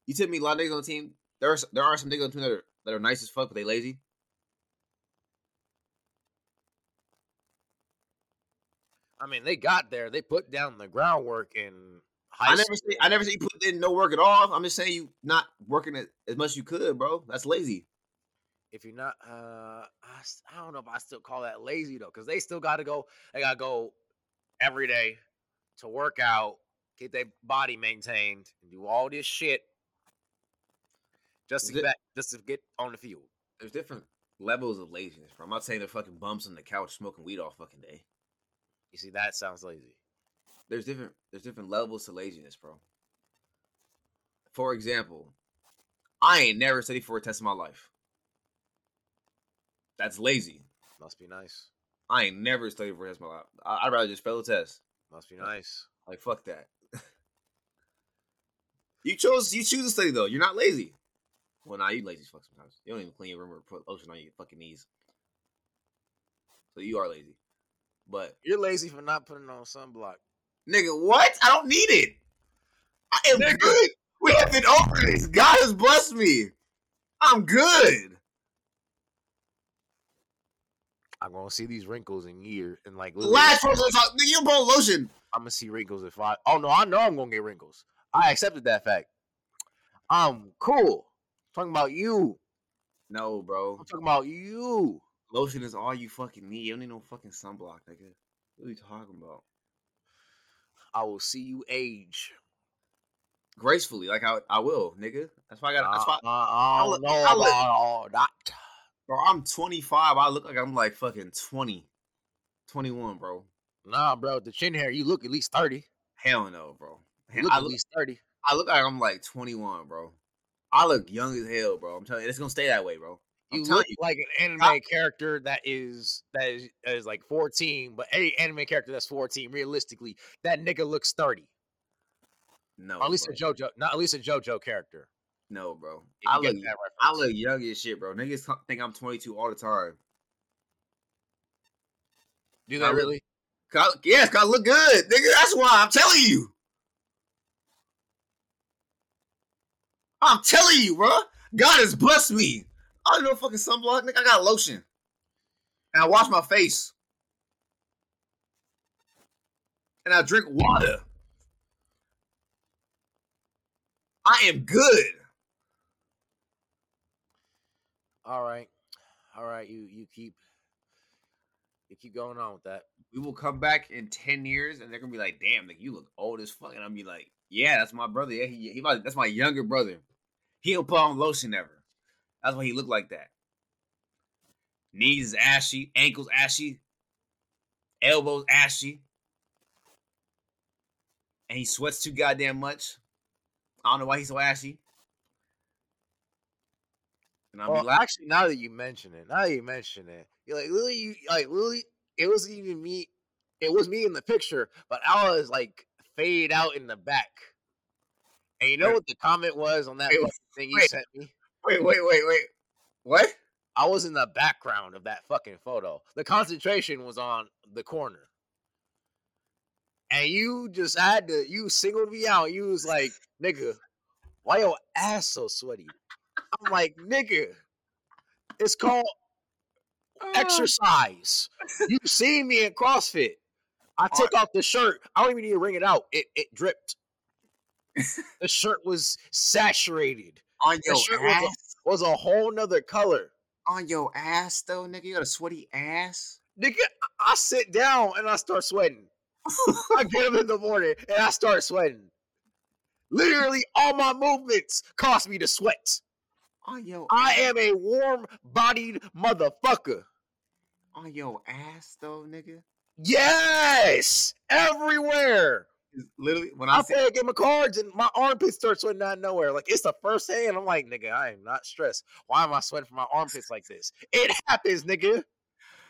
You tell me a lot of niggas on the team. There are there are some niggas on the team that are that are nice as fuck, but they lazy. I mean, they got there. They put down the groundwork in high I never school. say I never say you put in no work at all. I'm just saying you not working as, as much as you could, bro. That's lazy. If you're not, uh, I, I don't know if I still call that lazy though, because they still got to go. They got to go every day to work out, get their body maintained, and do all this shit just to get just to get on the field. There's different levels of laziness, bro. I'm not saying they're fucking bumps on the couch smoking weed all fucking day. You see, that sounds lazy. there's different there's different levels to laziness, bro. For example, I ain't never studied for a test in my life. That's lazy. Must be nice. I ain't never studied for a test my life. I- I'd rather just fail a test. Must be nice. Like fuck that. <laughs> you chose you choose to study though. You're not lazy. Well, nah, you lazy as fuck sometimes. You don't even clean your room or put lotion on your fucking knees. So you are lazy. But You're lazy for not putting on sunblock. Nigga, what? I don't need it. I am Nigga. good. We have been over this. God has blessed me. I'm good. I'm gonna see these wrinkles in year and like Last person talk, you bought lotion. I'm gonna see wrinkles if I. Oh no, I know I'm gonna get wrinkles. I accepted that fact. I'm cool. talking about you. No, bro. I'm talking about you. Lotion is all you fucking need. You don't need no fucking sunblock, nigga. What are you talking about? I will see you age. gracefully, like I I will, nigga. That's why I got. That's why, Uh, I don't look- know I look- about all that. Bro. I'm 25. I look like I'm like fucking 20, 21, bro. Nah, bro, the chin hair, you look at least 30. Hell no, bro. You look I at look, least 30. I look like I'm like 21, bro. I look young as hell, bro. I'm telling you, it's gonna stay that way, bro. I'm You look you. like an anime I- character that is that is, that is like 14, but any anime character that's 14, realistically, that nigga looks 30. No, Or at least bro. a JoJo, not at least a JoJo character. No, bro. I look, I look young as shit, bro. Niggas think I'm 22 all the time. Do they really? 'Cause I- yes, cause I look good, nigga. That's why I'm telling you. I'm telling you, bro. God has blessed me. I don't know fucking sunblock, nigga. I got lotion, and I wash my face, and I drink water. I am good. All right, all right. You you keep you keep going on with that. We will come back in ten years, and they're gonna be like, "Damn, like you look old as fuck," and I'm be like, "Yeah, that's my brother. Yeah, he, he that's my younger brother. He don't put on lotion ever. That's why he looked like that. Knees is ashy, ankles ashy, elbows ashy, and he sweats too goddamn much. I don't know why he's so ashy. And I'll Well, like, actually, now that you mention it, now that you mention it, you're like Lily, you like Lily. It wasn't even me. It was me in the picture, but I was like fade out in the back. And you know Wait. what the comment was on that Wait, thing you wait. sent me? wait, wait, wait, wait, what? I was in the background of that fucking photo. The concentration was on the corner. And you just had to, you singled me out. You was like, nigga, why your ass so sweaty? I'm like, nigga, it's <laughs> called oh. exercise. You seen me in CrossFit. I took off the shirt. I don't even need to wring it out. It it dripped. <laughs> the shirt was saturated. on The shirt was a, was a whole nother color. on your ass though, nigga. You got a sweaty ass. Nigga, I I sit down and I start sweating. I <laughs> get up in the morning and I start sweating. Literally, all my movements cause me to sweat. On your I ass. am a warm-bodied motherfucker. on your ass though, nigga. Yes, everywhere. It's literally when I I say play a game of cards and my armpits start sweating out of nowhere. Like it's the first day, and I'm like, nigga, I am not stressed. Why am I sweating from my armpits like this? It happens, nigga.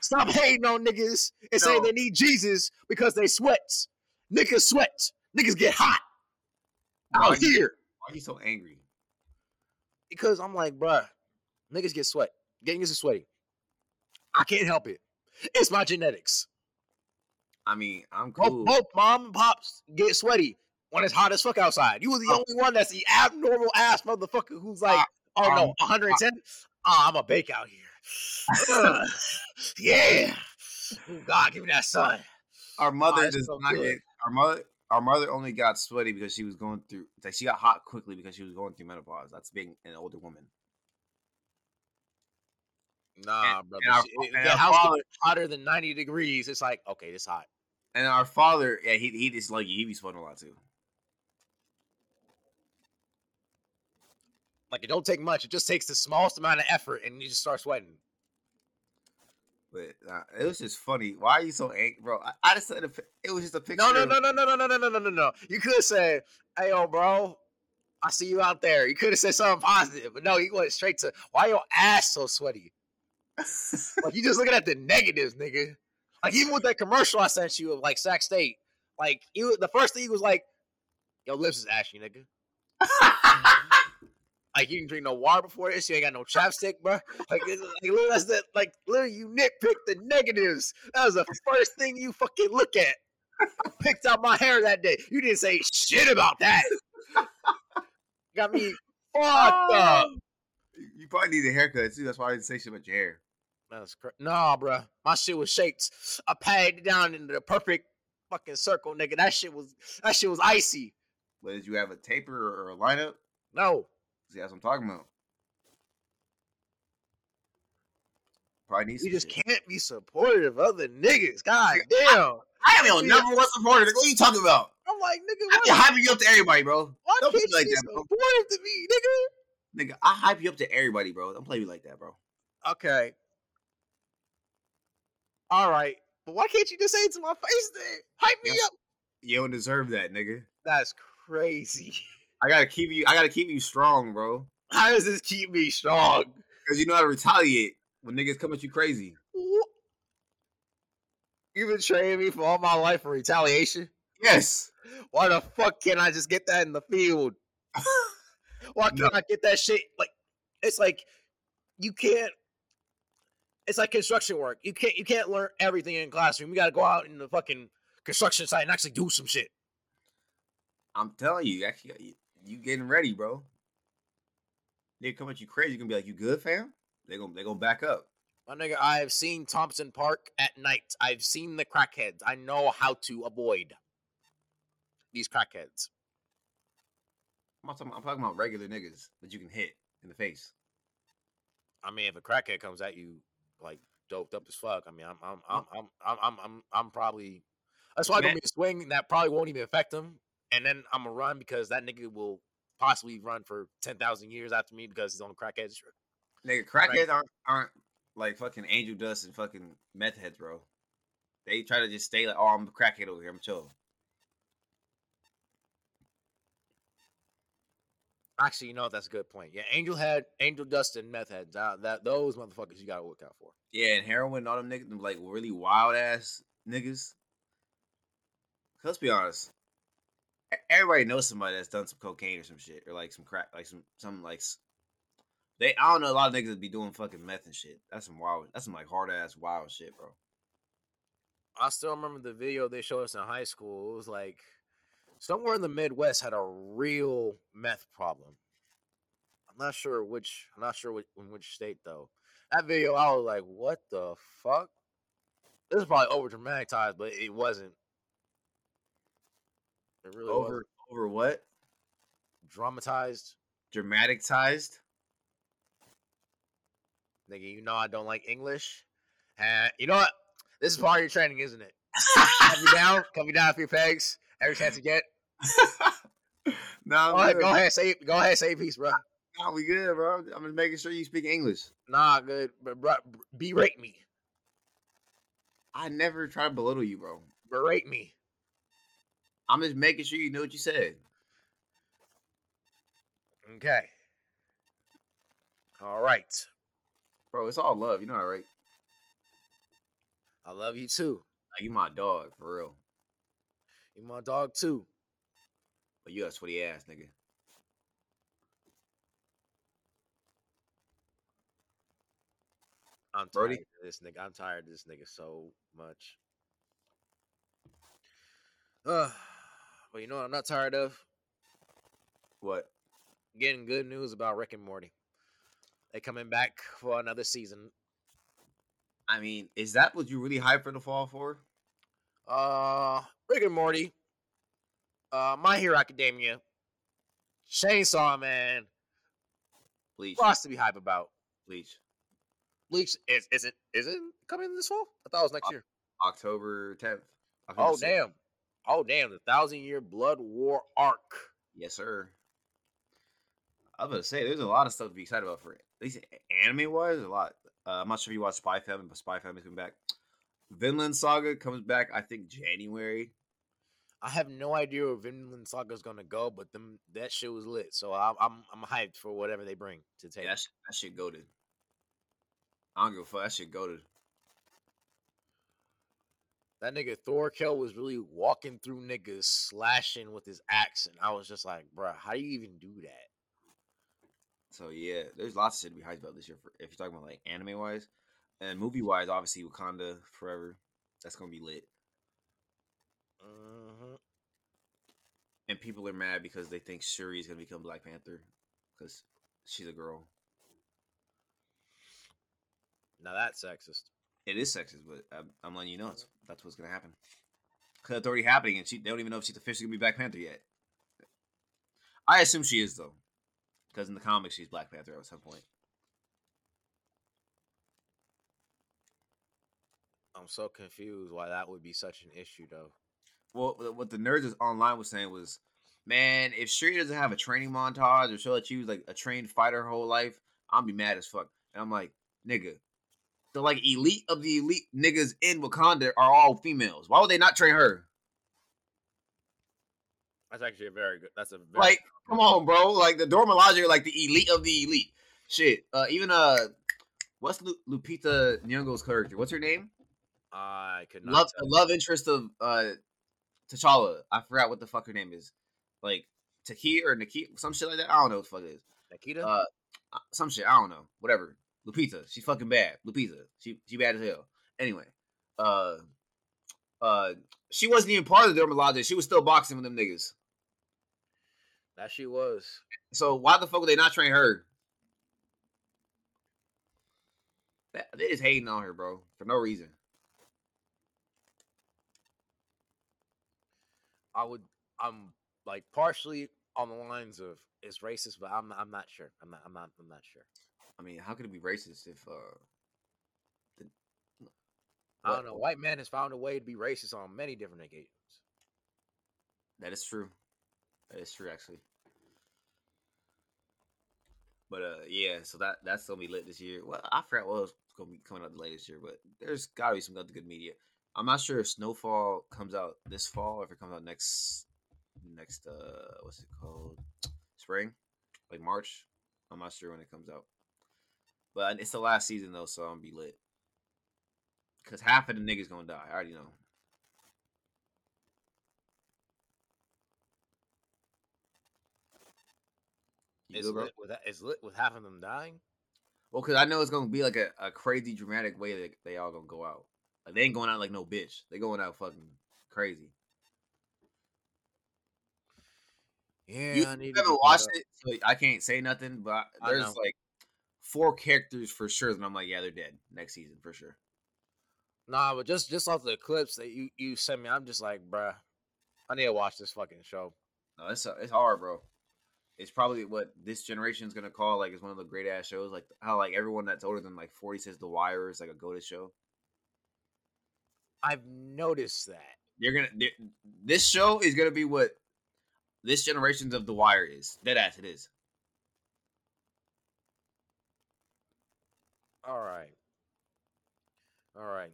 Stop hating on niggas and saying they need Jesus because they sweat. Niggas sweat. Niggas get hot why, out you, here. why are you so angry? Because I'm like, bruh, niggas get sweat. Getting is sweaty. I can't help it. It's my genetics. I mean, I'm cool. both mom and pops get sweaty when it's hot as fuck outside. You were the Oh. only one that's the abnormal ass motherfucker who's like, Uh, oh no, um, 110. Oh, I'm a bake out here. <laughs> <sighs> Yeah. Oh, God, give me that sun. Our mother that's does so not good. get our mother. Our mother only got sweaty because she was going through. Like she got hot quickly because she was going through menopause. That's being an older woman. Nah, And- brother. and our She- and the house father- hotter than 90 degrees. It's like, okay, it's hot. And our father, yeah, he he just like. He be sweating a lot too. Like, it don't take much. It just takes the smallest amount of effort and you just start sweating. But uh, it was just funny. Why are you so angry, bro? I, I just said a, it was just a picture. No, no, no, no, no, no, no, no, no, no, no, no. You could have said, "Hey, yo, bro, I see you out there." You could have said something positive, but no, you went straight to, "Why your ass so sweaty?" Like you just looking at the negatives, nigga. Like even with that commercial I sent you of like Sac State, like you, the first thing he was like, "Yo, lips is ashy, nigga." Like you didn't drink no water before this. You ain't got no chapstick, bro. Like, like literally, that's that. Like literally, you nitpick the negatives. That was the first thing you fucking look at. I <laughs> picked out my hair that day. You didn't say shit about that. <laughs> Got me fucked oh, up. You probably need a haircut too. That's why I didn't say shit about your hair. That's cra- nah, bro. My shit was shaped. Uh, I patted it down into the perfect fucking circle, nigga. That shit was that shit was icy. But did you have a taper or a lineup? No, See, that's what I'm talking about. Probably need you just shit. can't be supportive of other niggas. God damn. I am your number one supporter. nigga. What are you talking about? I'm like, nigga, I why, be hyping you up to everybody, bro. why Don't can't be you like be that, bro. supportive to me, nigga? Nigga, I hype you up to everybody, bro. Don't play me like that, bro. Okay. All right. But why can't you just say it to my face then? Hype me Yeah. up. You don't deserve that, nigga. That's crazy. <laughs> I gotta keep you. I gotta keep you strong, bro. How does this keep me strong? Cause you know how to retaliate when niggas come at you crazy. You've been training me for all my life for retaliation. Yes. Why the fuck can't I just get that in the field? <laughs> Why can't No. I get that shit? Like, it's like you can't. It's like construction work. You can't. You can't learn everything in classroom. You got to go out in the fucking construction site and actually do some shit. I'm telling you, actually, you, getting ready, bro. They come at you crazy. You gonna be like, "You good, fam?" They gonna they gonna back up. My nigga, I have seen Thompson Park at night. I've seen the crackheads. I know how to avoid these crackheads. I'm talking. I'm talking about regular niggas that you can hit in the face. I mean, if a crackhead comes at you like doped up as fuck, I mean, I'm I'm I'm I'm I'm I'm, I'm, I'm probably that's why I'm gonna be a swing that probably won't even affect him, and then I'm gonna run because that nigga will possibly run for ten thousand years after me because he's on crackhead. Nigga, crackheads aren't aren't like fucking angel dust and fucking meth heads, bro. They try to just stay like, "Oh, I'm a crackhead over here. I'm chill." Actually, you know what? That's a good point. Yeah, Angel Head, Angel Dust, and Meth Heads. Uh, that those motherfuckers you gotta look out for. Yeah, and heroin, and all them niggas, them like really wild ass niggas. Let's be honest. Everybody knows somebody that's done some cocaine or some shit, or like some crack, like some some like. They, I don't know a lot of niggas be doing fucking meth and shit. That's some wild. That's some like hard ass wild shit, bro. I still remember the video they showed us in high school. It was like somewhere in the Midwest had a real meth problem. I'm not sure which. I'm not sure which, in which state though. That video, I was like, "What the fuck?" This is probably over dramatized, but it wasn't. It really Over over over what? dramatized. Dramaticized. Nigga, you know I don't like English. And you know what? This is part of your training, isn't it? Cut me down, <laughs> cut me down a few pegs. Every chance you get. <laughs> nah, Go ahead, go ahead, say go ahead, say a piece, bro. Nah, we good, bro. I'm just making sure you speak English. Nah, good, but bro, berate me, I never try to belittle you, bro. berate me. I'm just making sure you know what you said. Okay. All right. Bro, it's all love. You know that, right? I love you too. Like, you my dog, for real. You my dog too. But you a sweaty ass, nigga. I'm tired Brody? of this nigga. I'm tired of this nigga so much. <sighs> Uh, but you know what I'm not tired of? What? Getting good news about Rick and Morty. They coming back for another season. I mean, is that what you really hyped for the fall for? Uh, Rick and Morty, uh, My Hero Academia, Chainsaw Man, Bleach. lots to be hype about. Bleach. Bleach is is it is it coming this fall? I thought it was next Uh, year. October 10th. October Oh 6th. damn! Oh damn! The Thousand Year Blood War arc. Yes, sir. I was gonna say, there's a lot of stuff to be excited about for it. At least anime wise, a lot. Uh, I'm not sure if you watched Spy Family, but Spy Family's coming back. Vinland Saga comes back, I think, January. I have no idea where Vinland Saga is gonna go, but them that shit was lit. So I'm I'm I'm hyped for whatever they bring to the Yeah, that, shit, that shit goaded. I don't give a fuck. That shit goaded. That nigga Thorkell was really walking through niggas, slashing with his axe, and I was just like, bruh, how do you even do that? So yeah, there's lots of shit to be hyped about this year. For, if you're talking about like anime wise, and movie wise, obviously Wakanda Forever. That's gonna be lit. hmm And people are mad because they think Shuri is gonna become Black Panther because she's a girl. Now that's sexist. It is sexist, but I'm, I'm letting you know it's, that's what's gonna happen. Cause it's already happening, and she they don't even know if she's officially gonna be Black Panther yet. I assume she is though, because in the comics she's Black Panther at some point. I'm so confused why that would be such an issue, though. well, what the nerds is online was saying was, man, if Shuri doesn't have a training montage or show that you was like a trained fighter her whole life, I'll be mad as fuck. And I'm like, nigga, the like elite of the elite niggas in Wakanda are all females. Why would they not train her? That's actually a very good. That's a very Like, come on, bro. Like the Dora Milaje are like the elite of the elite. Shit. Uh, even uh, what's Lu- Lupita Nyong'o's character? What's her name? I could not. Love, love interest of uh, T'Challa. I forgot what the fuck her name is. Like Taki or Nikki, some shit like that. I don't know what the fuck it is. Nikita. Uh, some shit. I don't know. Whatever. Lupita. She's fucking bad. Lupita. She she bad as hell. Anyway, uh, uh, she wasn't even part of the Dora Milaje. She was still boxing with them niggas. that she was. So why the fuck would they not train her? That- They just hating on her, bro, for no reason. I would. I'm like partially on the lines of it's racist, but I'm. I'm not sure. I'm not. I'm not. I'm not sure. I mean, how could it be racist if uh I What- don't know. White man has found a way to be racist on many different occasions. that is true. That is true actually. But uh yeah, so that that's gonna be lit this year. Well, I forgot what was gonna be coming out the latest year, but there's gotta be some other good media. I'm not sure if Snowfall comes out this fall or if it comes out next next uh what's it called? Spring? Like March. I'm not sure when it comes out. But it's the last season though, so I'm gonna be lit. Cause half of the niggas gonna die. I already know. You Is good, lit with lit with half of them dying? Well, cause I know it's gonna be like a, a crazy dramatic way that they all gonna go out. Like they ain't going out like no bitch. They going out fucking crazy. Yeah, you I need you to haven't watched it, so I can't say nothing. But I there's know. like four characters for sure that I'm like, yeah, they're dead next season for sure. Nah, but just just off the clips that you you sent me, I'm just like, bruh, I need to watch this fucking show. No, it's it's hard, bro. It's probably what this generation is gonna call like it's one of the great ass shows. Like how like everyone that's older than like 40 says The Wire is like a go to show. I've noticed that. They're gonna they're, this show is gonna be what this generation's of The Wire is. Dead ass it is. All right. All right.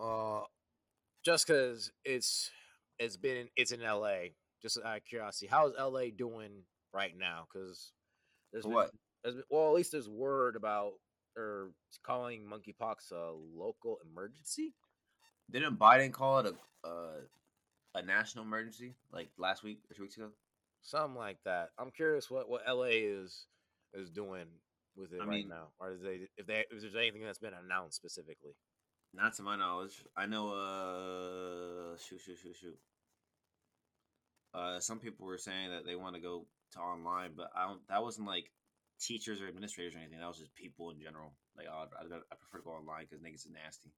Uh, just because it's it's been it's in L.A. Just out of curiosity, how's L.A. doing right now? Because there's For been, what? there's been, well, at least there's word about or calling monkeypox a local emergency. Didn't Biden call it a uh, a national emergency like last week or two weeks ago? something like that. I'm curious what what LA is is doing with it I right mean- now, or is they if they if there's anything that's been announced specifically. Not to my knowledge. I know. Uh, shoot, shoot, shoot, shoot. Uh, some people were saying that they want to go to online, but I don't. That wasn't like teachers or administrators or anything. That was just people in general. Like, oh, I, I prefer to go online because niggas is nasty.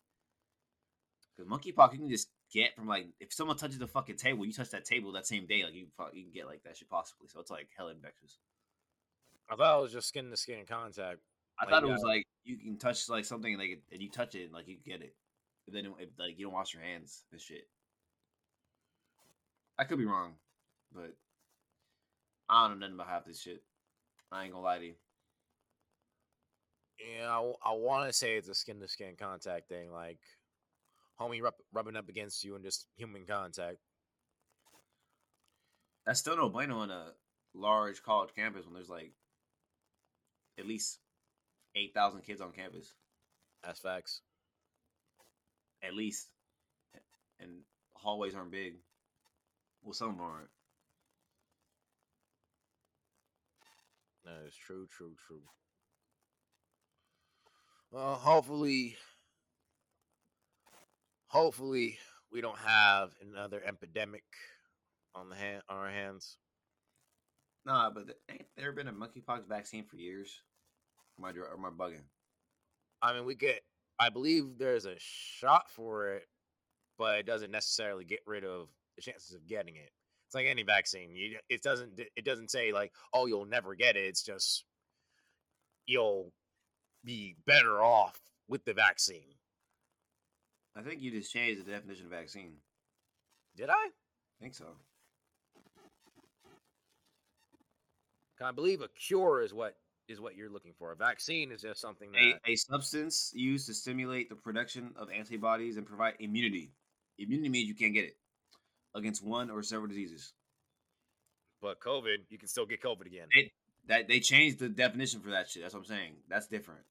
Because monkeypox, you can just get from like if someone touches the fucking table, you touch that table that same day, like you you can get like that shit possibly. So it's like hell infectious. I thought it was just skin to skin contact. I Like, thought it was gotta- like you can touch like something and, like and you touch it and like you get it. But then if like you don't wash your hands and shit. I could be wrong, but I don't know nothing about half this shit. I ain't gonna lie to you. Yeah, I, want to say it's a skin to skin contact thing, like homie rub, rubbing up against you and just human contact. That's still no bueno on a large college campus when there's like at least eight thousand kids on campus. That's facts. At least. And hallways aren't big. Well some aren't. That is true, true, true. Well, hopefully, hopefully we don't have another epidemic on the hand on our hands. Nah, but th- ain't there been a monkeypox vaccine for years? Am I, am I bugging? I mean, we get. I believe there's a shot for it, but it doesn't necessarily get rid of the chances of getting it. It's like any vaccine. You, it doesn't. It doesn't say like, oh, you'll never get it. It's just you'll be better off with the vaccine. I think you just changed the definition of vaccine. Did I? I think so. I believe a cure is what is what you're looking for. A vaccine is just something that A, a substance used to stimulate the production of antibodies and provide immunity. Immunity means you can't get it against one or several diseases. but COVID, you can still get COVID again. It, that they changed the definition for that shit. That's what I'm saying. That's different.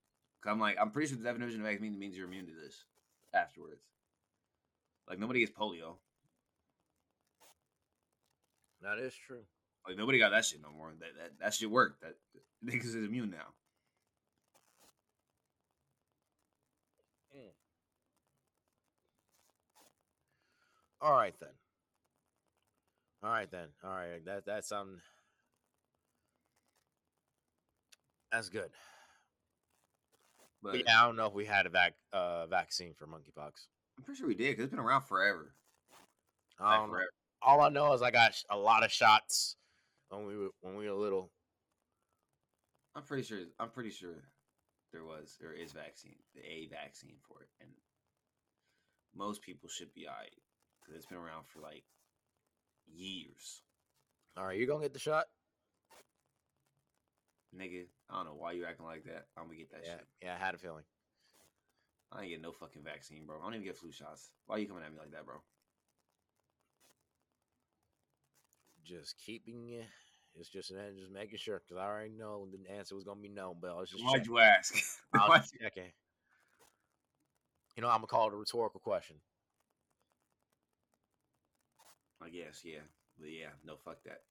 'Cause I'm like, I'm pretty sure the definition of vaccine means you're immune to this afterwards. Like nobody gets polio. that is true. Like nobody got that shit no more. That that, that shit worked. That <laughs> niggas is immune now. All right then. All right then. All right. That that's um that's good. But But yeah, I don't know if we had a vac uh vaccine for monkeypox. I'm pretty sure we did because it's been around forever. I Like, don't know. forever. All I know is I got a lot of shots when we were when we were little. I'm pretty sure. I'm pretty sure there was there is vaccine, the a vaccine for it, and most people should be alright because it's been around for like years. All right, you gonna get the shot? Nigga, I don't know why you acting like that. I'm gonna get that yeah, shit. yeah. I had a feeling. I ain't get no fucking vaccine, bro. I don't even get flu shots. Why you coming at me like that, bro? Just keeping it. It's just just making sure because I already know the answer was gonna be no, but I was just Why'd checking. you ask? <laughs> I was checking. You know, I'm gonna call it a rhetorical question. I guess, yeah. But yeah, no, fuck that.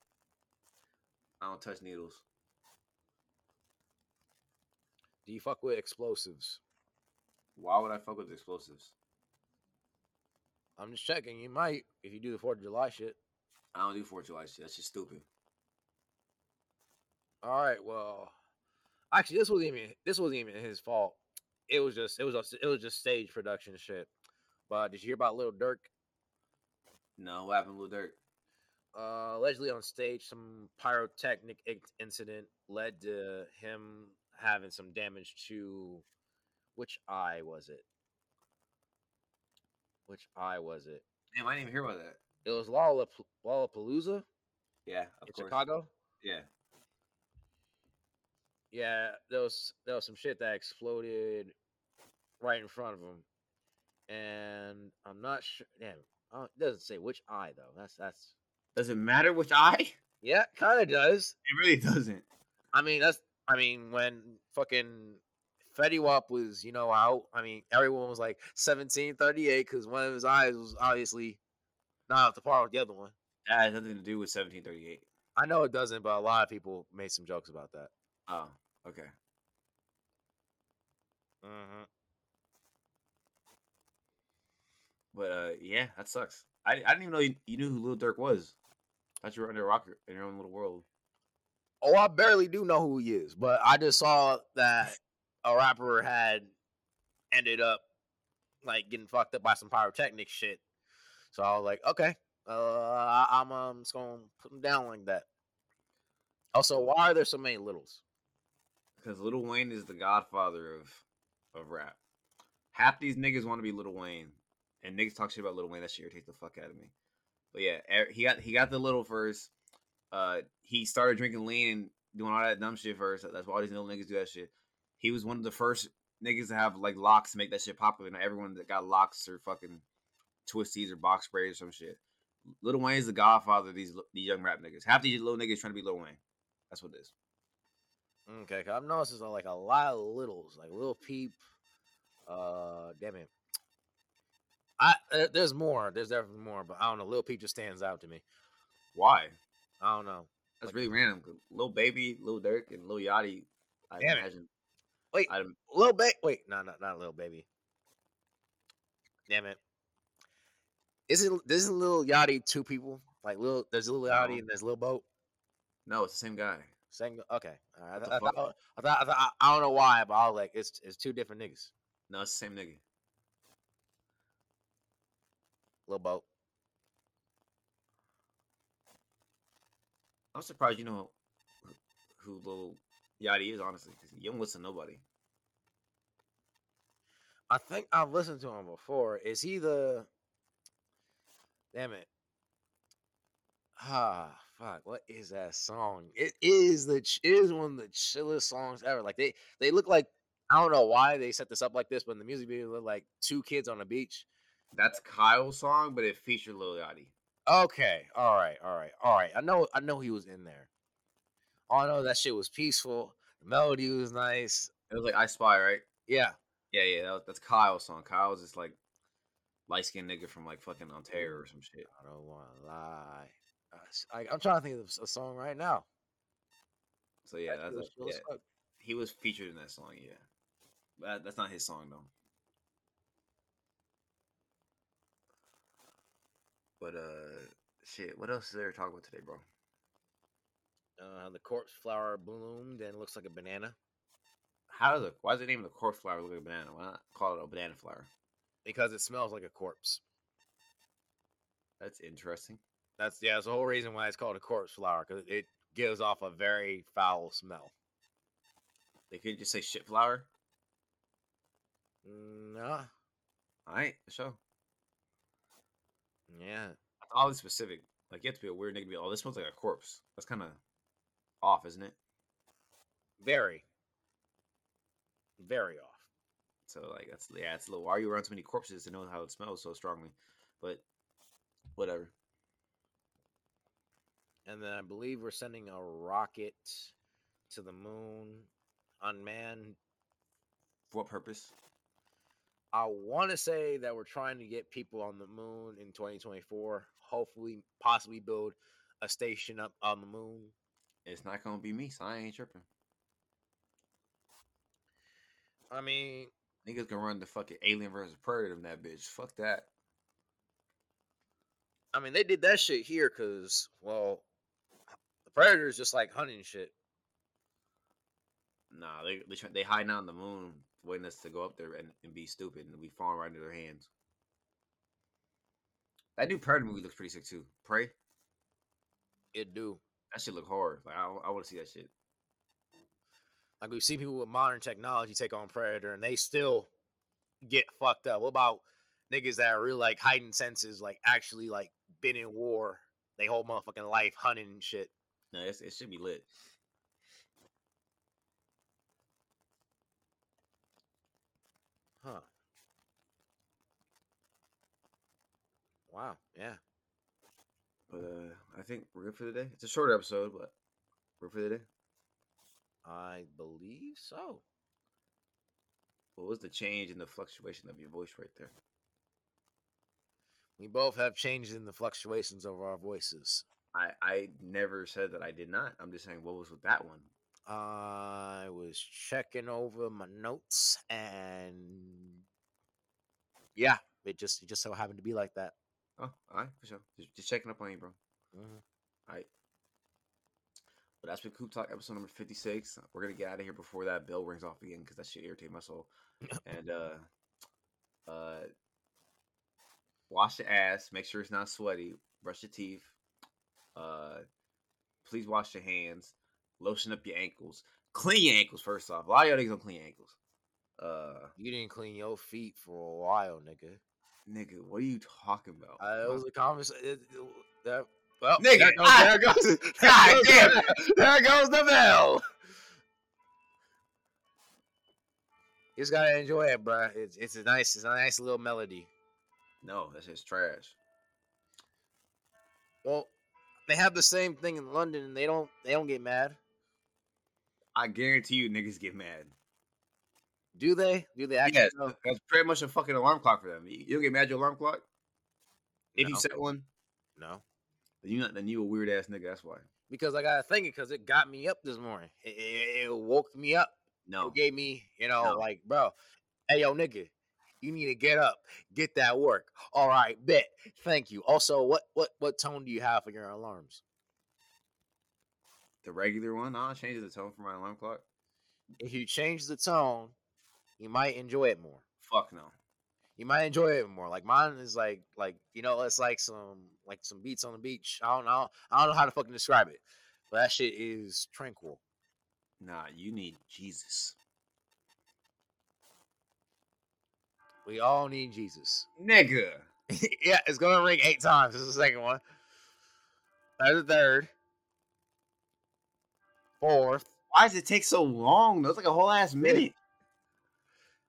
I don't touch needles. Do you fuck with explosives? Why would I fuck with explosives? I'm just checking. You might if you do the Fourth of July shit. I don't do Fourth of July shit. That's just stupid. All right. Well, actually, this wasn't even this wasn't even his fault. It was just it was a, it was just stage production shit. But did you hear about Little Durk? No, what happened to Lil Durk? Uh, allegedly on stage, some pyrotechnic incident led to him having some damage to which eye was it? Which eye was it? Damn, I didn't even hear about that. It was Lollap- Lollapalooza Yeah, of in course. Chicago. Yeah. Yeah, there was there was some shit that exploded right in front of him, and I'm not sure. Damn, it doesn't say which eye though. That's that's Does it matter which eye? yeah, kind of does. It really doesn't. I mean, that's I mean when fucking Fetty Wap was you know out. I mean, everyone was like 1738 because one of his eyes was obviously not up to par with the other one. That has nothing to do with 1738. I know it doesn't, but a lot of people made some jokes about that. Oh, okay. Mm-hmm. But uh, yeah, that sucks. I, I didn't even know you, you knew who Lil Durk was. thought you were under a rock in your own little world. Oh, I barely do know who he is, but I just saw that a rapper had ended up like getting fucked up by some pyrotechnic shit. So I was like, okay, uh, I'm um, just gonna put them down like that. Also, why are there so many littles? Because Little Wayne is the godfather of of rap. Half these niggas want to be Little Wayne, and niggas talk shit about Little Wayne. That shit irritates the fuck out of me. But yeah, er- he got he got the little first. Uh, he started drinking lean and doing all that dumb shit first. That's why all these little niggas do that shit. He was one of the first niggas to have like locks to make that shit popular. Now everyone that got locks are fucking twisties or box sprays or some shit. Lil Wayne's the godfather of these these young rap niggas. Half these little niggas trying to be Little Wayne. That's what it is. Okay, i I've noticed there's uh, like a lot of littles, like Little Peep. Uh, damn it. I uh, there's more. There's definitely more, but I don't know. Little Peep just stands out to me. Why? I don't know. That's Like- really random. Little Baby, Little Durk, and Little Yachty. I Damn it. imagine. Wait, I Lil Ba Wait, no, no, not Lil Baby. Damn it. Isn't isn't Lil Yachty two people? Like Lil, there's Lil Yachty and there's Lil Boat. no, it's the same guy. Same. Okay. Right. I, What th- the I, thought, I, thought, I, thought, I, I don't know why, but I was like, it's it's two different niggas. No, it's the same nigga. Lil Boat. I'm surprised you know who, who Lil Yachty is, honestly, because you don't listen to nobody. I think I've listened to him before. Is he the? Damn it. Ah, fuck. What is that song? It is the it is one of the chillest songs ever. Like they they look like I don't know why they set this up like this, but in the music video, look like two kids on a beach. That's Kyle's song, but it featured Lil Yachty. Okay, all right, all right, all right. I know I know he was in there. All I know that shit was peaceful. The melody was nice. It was like I Spy, right? Yeah, Yeah, yeah. That was, that's Kyle's song. Kyle's just like light skinned nigga from like fucking Ontario or some shit. I don't want to lie. I, am trying to think of a song right now. So yeah, That that's shit was chill as yeah. he was featured in that song. Yeah, but that- that's not his song though. But uh, shit. What else is there to talk about today, bro? Uh, the corpse flower bloomed and looks like a banana How does it? Why is the name of the corpse flower look like a banana? Why not call it a banana flower? Because it smells like a corpse. That's interesting. That's yeah. That's the whole reason why it's called a corpse flower because it gives off a very foul smell. They could just say shit flower. Mm, nah, All right, sure. yeah. That's oddly specific. Like you have to be a weird nigga to be. Oh, this smells like a corpse. That's kind of off, isn't it? Very, very off. So like that's yeah, it's a little. Why are you around so many corpses to know how it smells so strongly? But whatever. And then I believe we're sending a rocket to the moon, unmanned. For what purpose? I want to say that we're trying to get people on the moon in 2024. Hopefully, possibly build a station up on the moon. It's not gonna be me, so I ain't tripping. I mean, Niggas gonna run the fucking Alien versus Predator in that bitch. Fuck that. I mean, they did that shit here because, well, the predators just like hunting shit. Nah, they they try, they hiding out on the moon, waiting us to go up there and, and be stupid, and we falling right into their hands. That new Predator movie looks pretty sick too. Prey, It do. that shit look hard. Like I, I want to see that shit. Like we see people with modern technology take on predator, and they still get fucked up. What about niggas that are really like heightened senses, like actually like been in war, they whole motherfucking life hunting and shit. No, it's, it should be lit. Huh. Wow. Yeah. But uh, I think we're good for the day. It's a short episode, but we're for the day. I believe so. What was the change in the fluctuation of your voice right there? We both have changes in the fluctuations of our voices. I I never said that I did not. I'm just saying what was with that one. I was checking over my notes and yeah, it just it just so happened to be like that. Oh, all right, for sure. Just, just checking up on you, bro. Mhm. All right. But that's been Coop Talk episode number 56. We're going to get out of here before that bell rings off again because that shit irritate my soul. <laughs> and, uh, uh, wash your ass. Make sure it's not sweaty. Brush your teeth. Uh, please wash your hands. Lotion up your ankles. Clean your ankles first off. A lot of y'all niggas don't clean your ankles. Uh, You didn't clean your feet for a while, nigga. nigga, what are you talking about? Uh, it was a conversation. That well, Nigga, there goes, I- <laughs> there goes, there God goes damn the, there goes the bell. You just gotta enjoy it, bro. It's it's a nice, it's a nice little melody. no, that's just trash. Well, they have the same thing in London, and they don't they don't get mad, I guarantee you niggas get mad. do they? Do they actually? Yes, know? that's pretty much a fucking alarm clock for them. You you don't get mad at your alarm clock? If you set one, No, then you not then you a weird ass nigga. That's why. because I gotta think it because it got me up this morning. It, it, it woke me up. No, It gave me, you know, No. like, bro, hey yo, nigga, you need to get up, get that work. All right, bet. Thank you. Also, what what what tone do you have for your alarms? the regular one. I'll change the tone for my alarm clock. If you change the tone, you might enjoy it more. Fuck no. You might enjoy it more. Like mine is like like you know, it's like some like some beats on the beach. I don't know. I don't know how to fucking describe it, but that shit is tranquil. Nah, you need Jesus. We all need Jesus. Nigga. <laughs> yeah, it's gonna ring eight times. This is the second one. That's the third. Fourth. Why does it take so long? though? It's like a whole ass minute.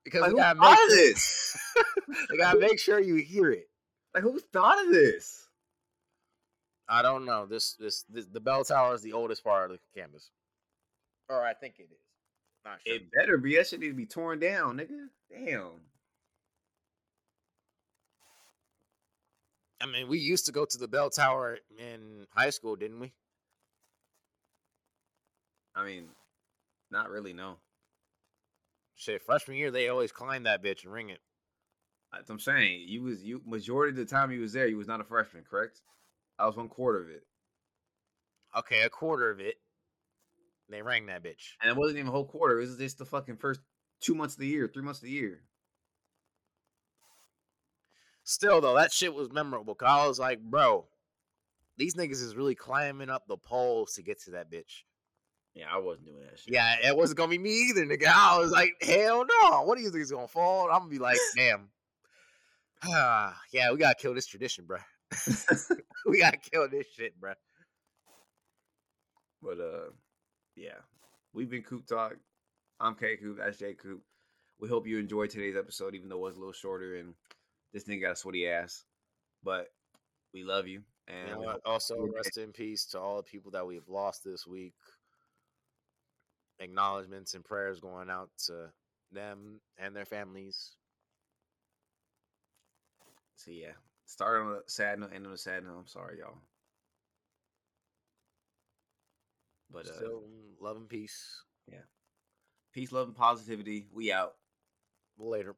Because Like, we who gotta thought make of this? <laughs> they gotta make sure you hear it. Like who thought of this? I don't know. This, this this the bell tower is the oldest part of the campus. Or I think it is. Not sure. It better be. That shit need to be torn down, nigga. Damn. I mean, we used to go to the bell tower in high school, didn't we? I mean, not really. No. Shit, freshman year they always climb that bitch and ring it. That's what I'm saying. You was you majority of the time you was there, you was not a freshman, correct? I was one quarter of it, Okay, a quarter of it. They rang that bitch. and it wasn't even a whole quarter. It was just the fucking first two months of the year, three months of the year. Still though, that shit was memorable. Cause I was like, bro, these niggas is really climbing up the poles to get to that bitch. Yeah, I wasn't doing that shit. Yeah, it wasn't gonna be me either, nigga. I was like, hell no. What do you think is gonna fall? I'm gonna be like, damn. Ah, <sighs> yeah, we gotta kill this tradition, bro. <laughs> we gotta kill this shit, bro. But uh, yeah, we've been Coop Talk. I'm K Coop. That's J Coop. We hope you enjoyed today's episode, even though it was a little shorter and this thing got a sweaty ass. But we love you, and You know we what? hope- Also, rest in peace to all the people that we've lost this week. Acknowledgements and prayers going out to them and their families. so yeah, start on a sad note, end on a sad note. I'm sorry, y'all. But uh, Still, love and peace. Yeah. Peace, love, and positivity. We out. Later.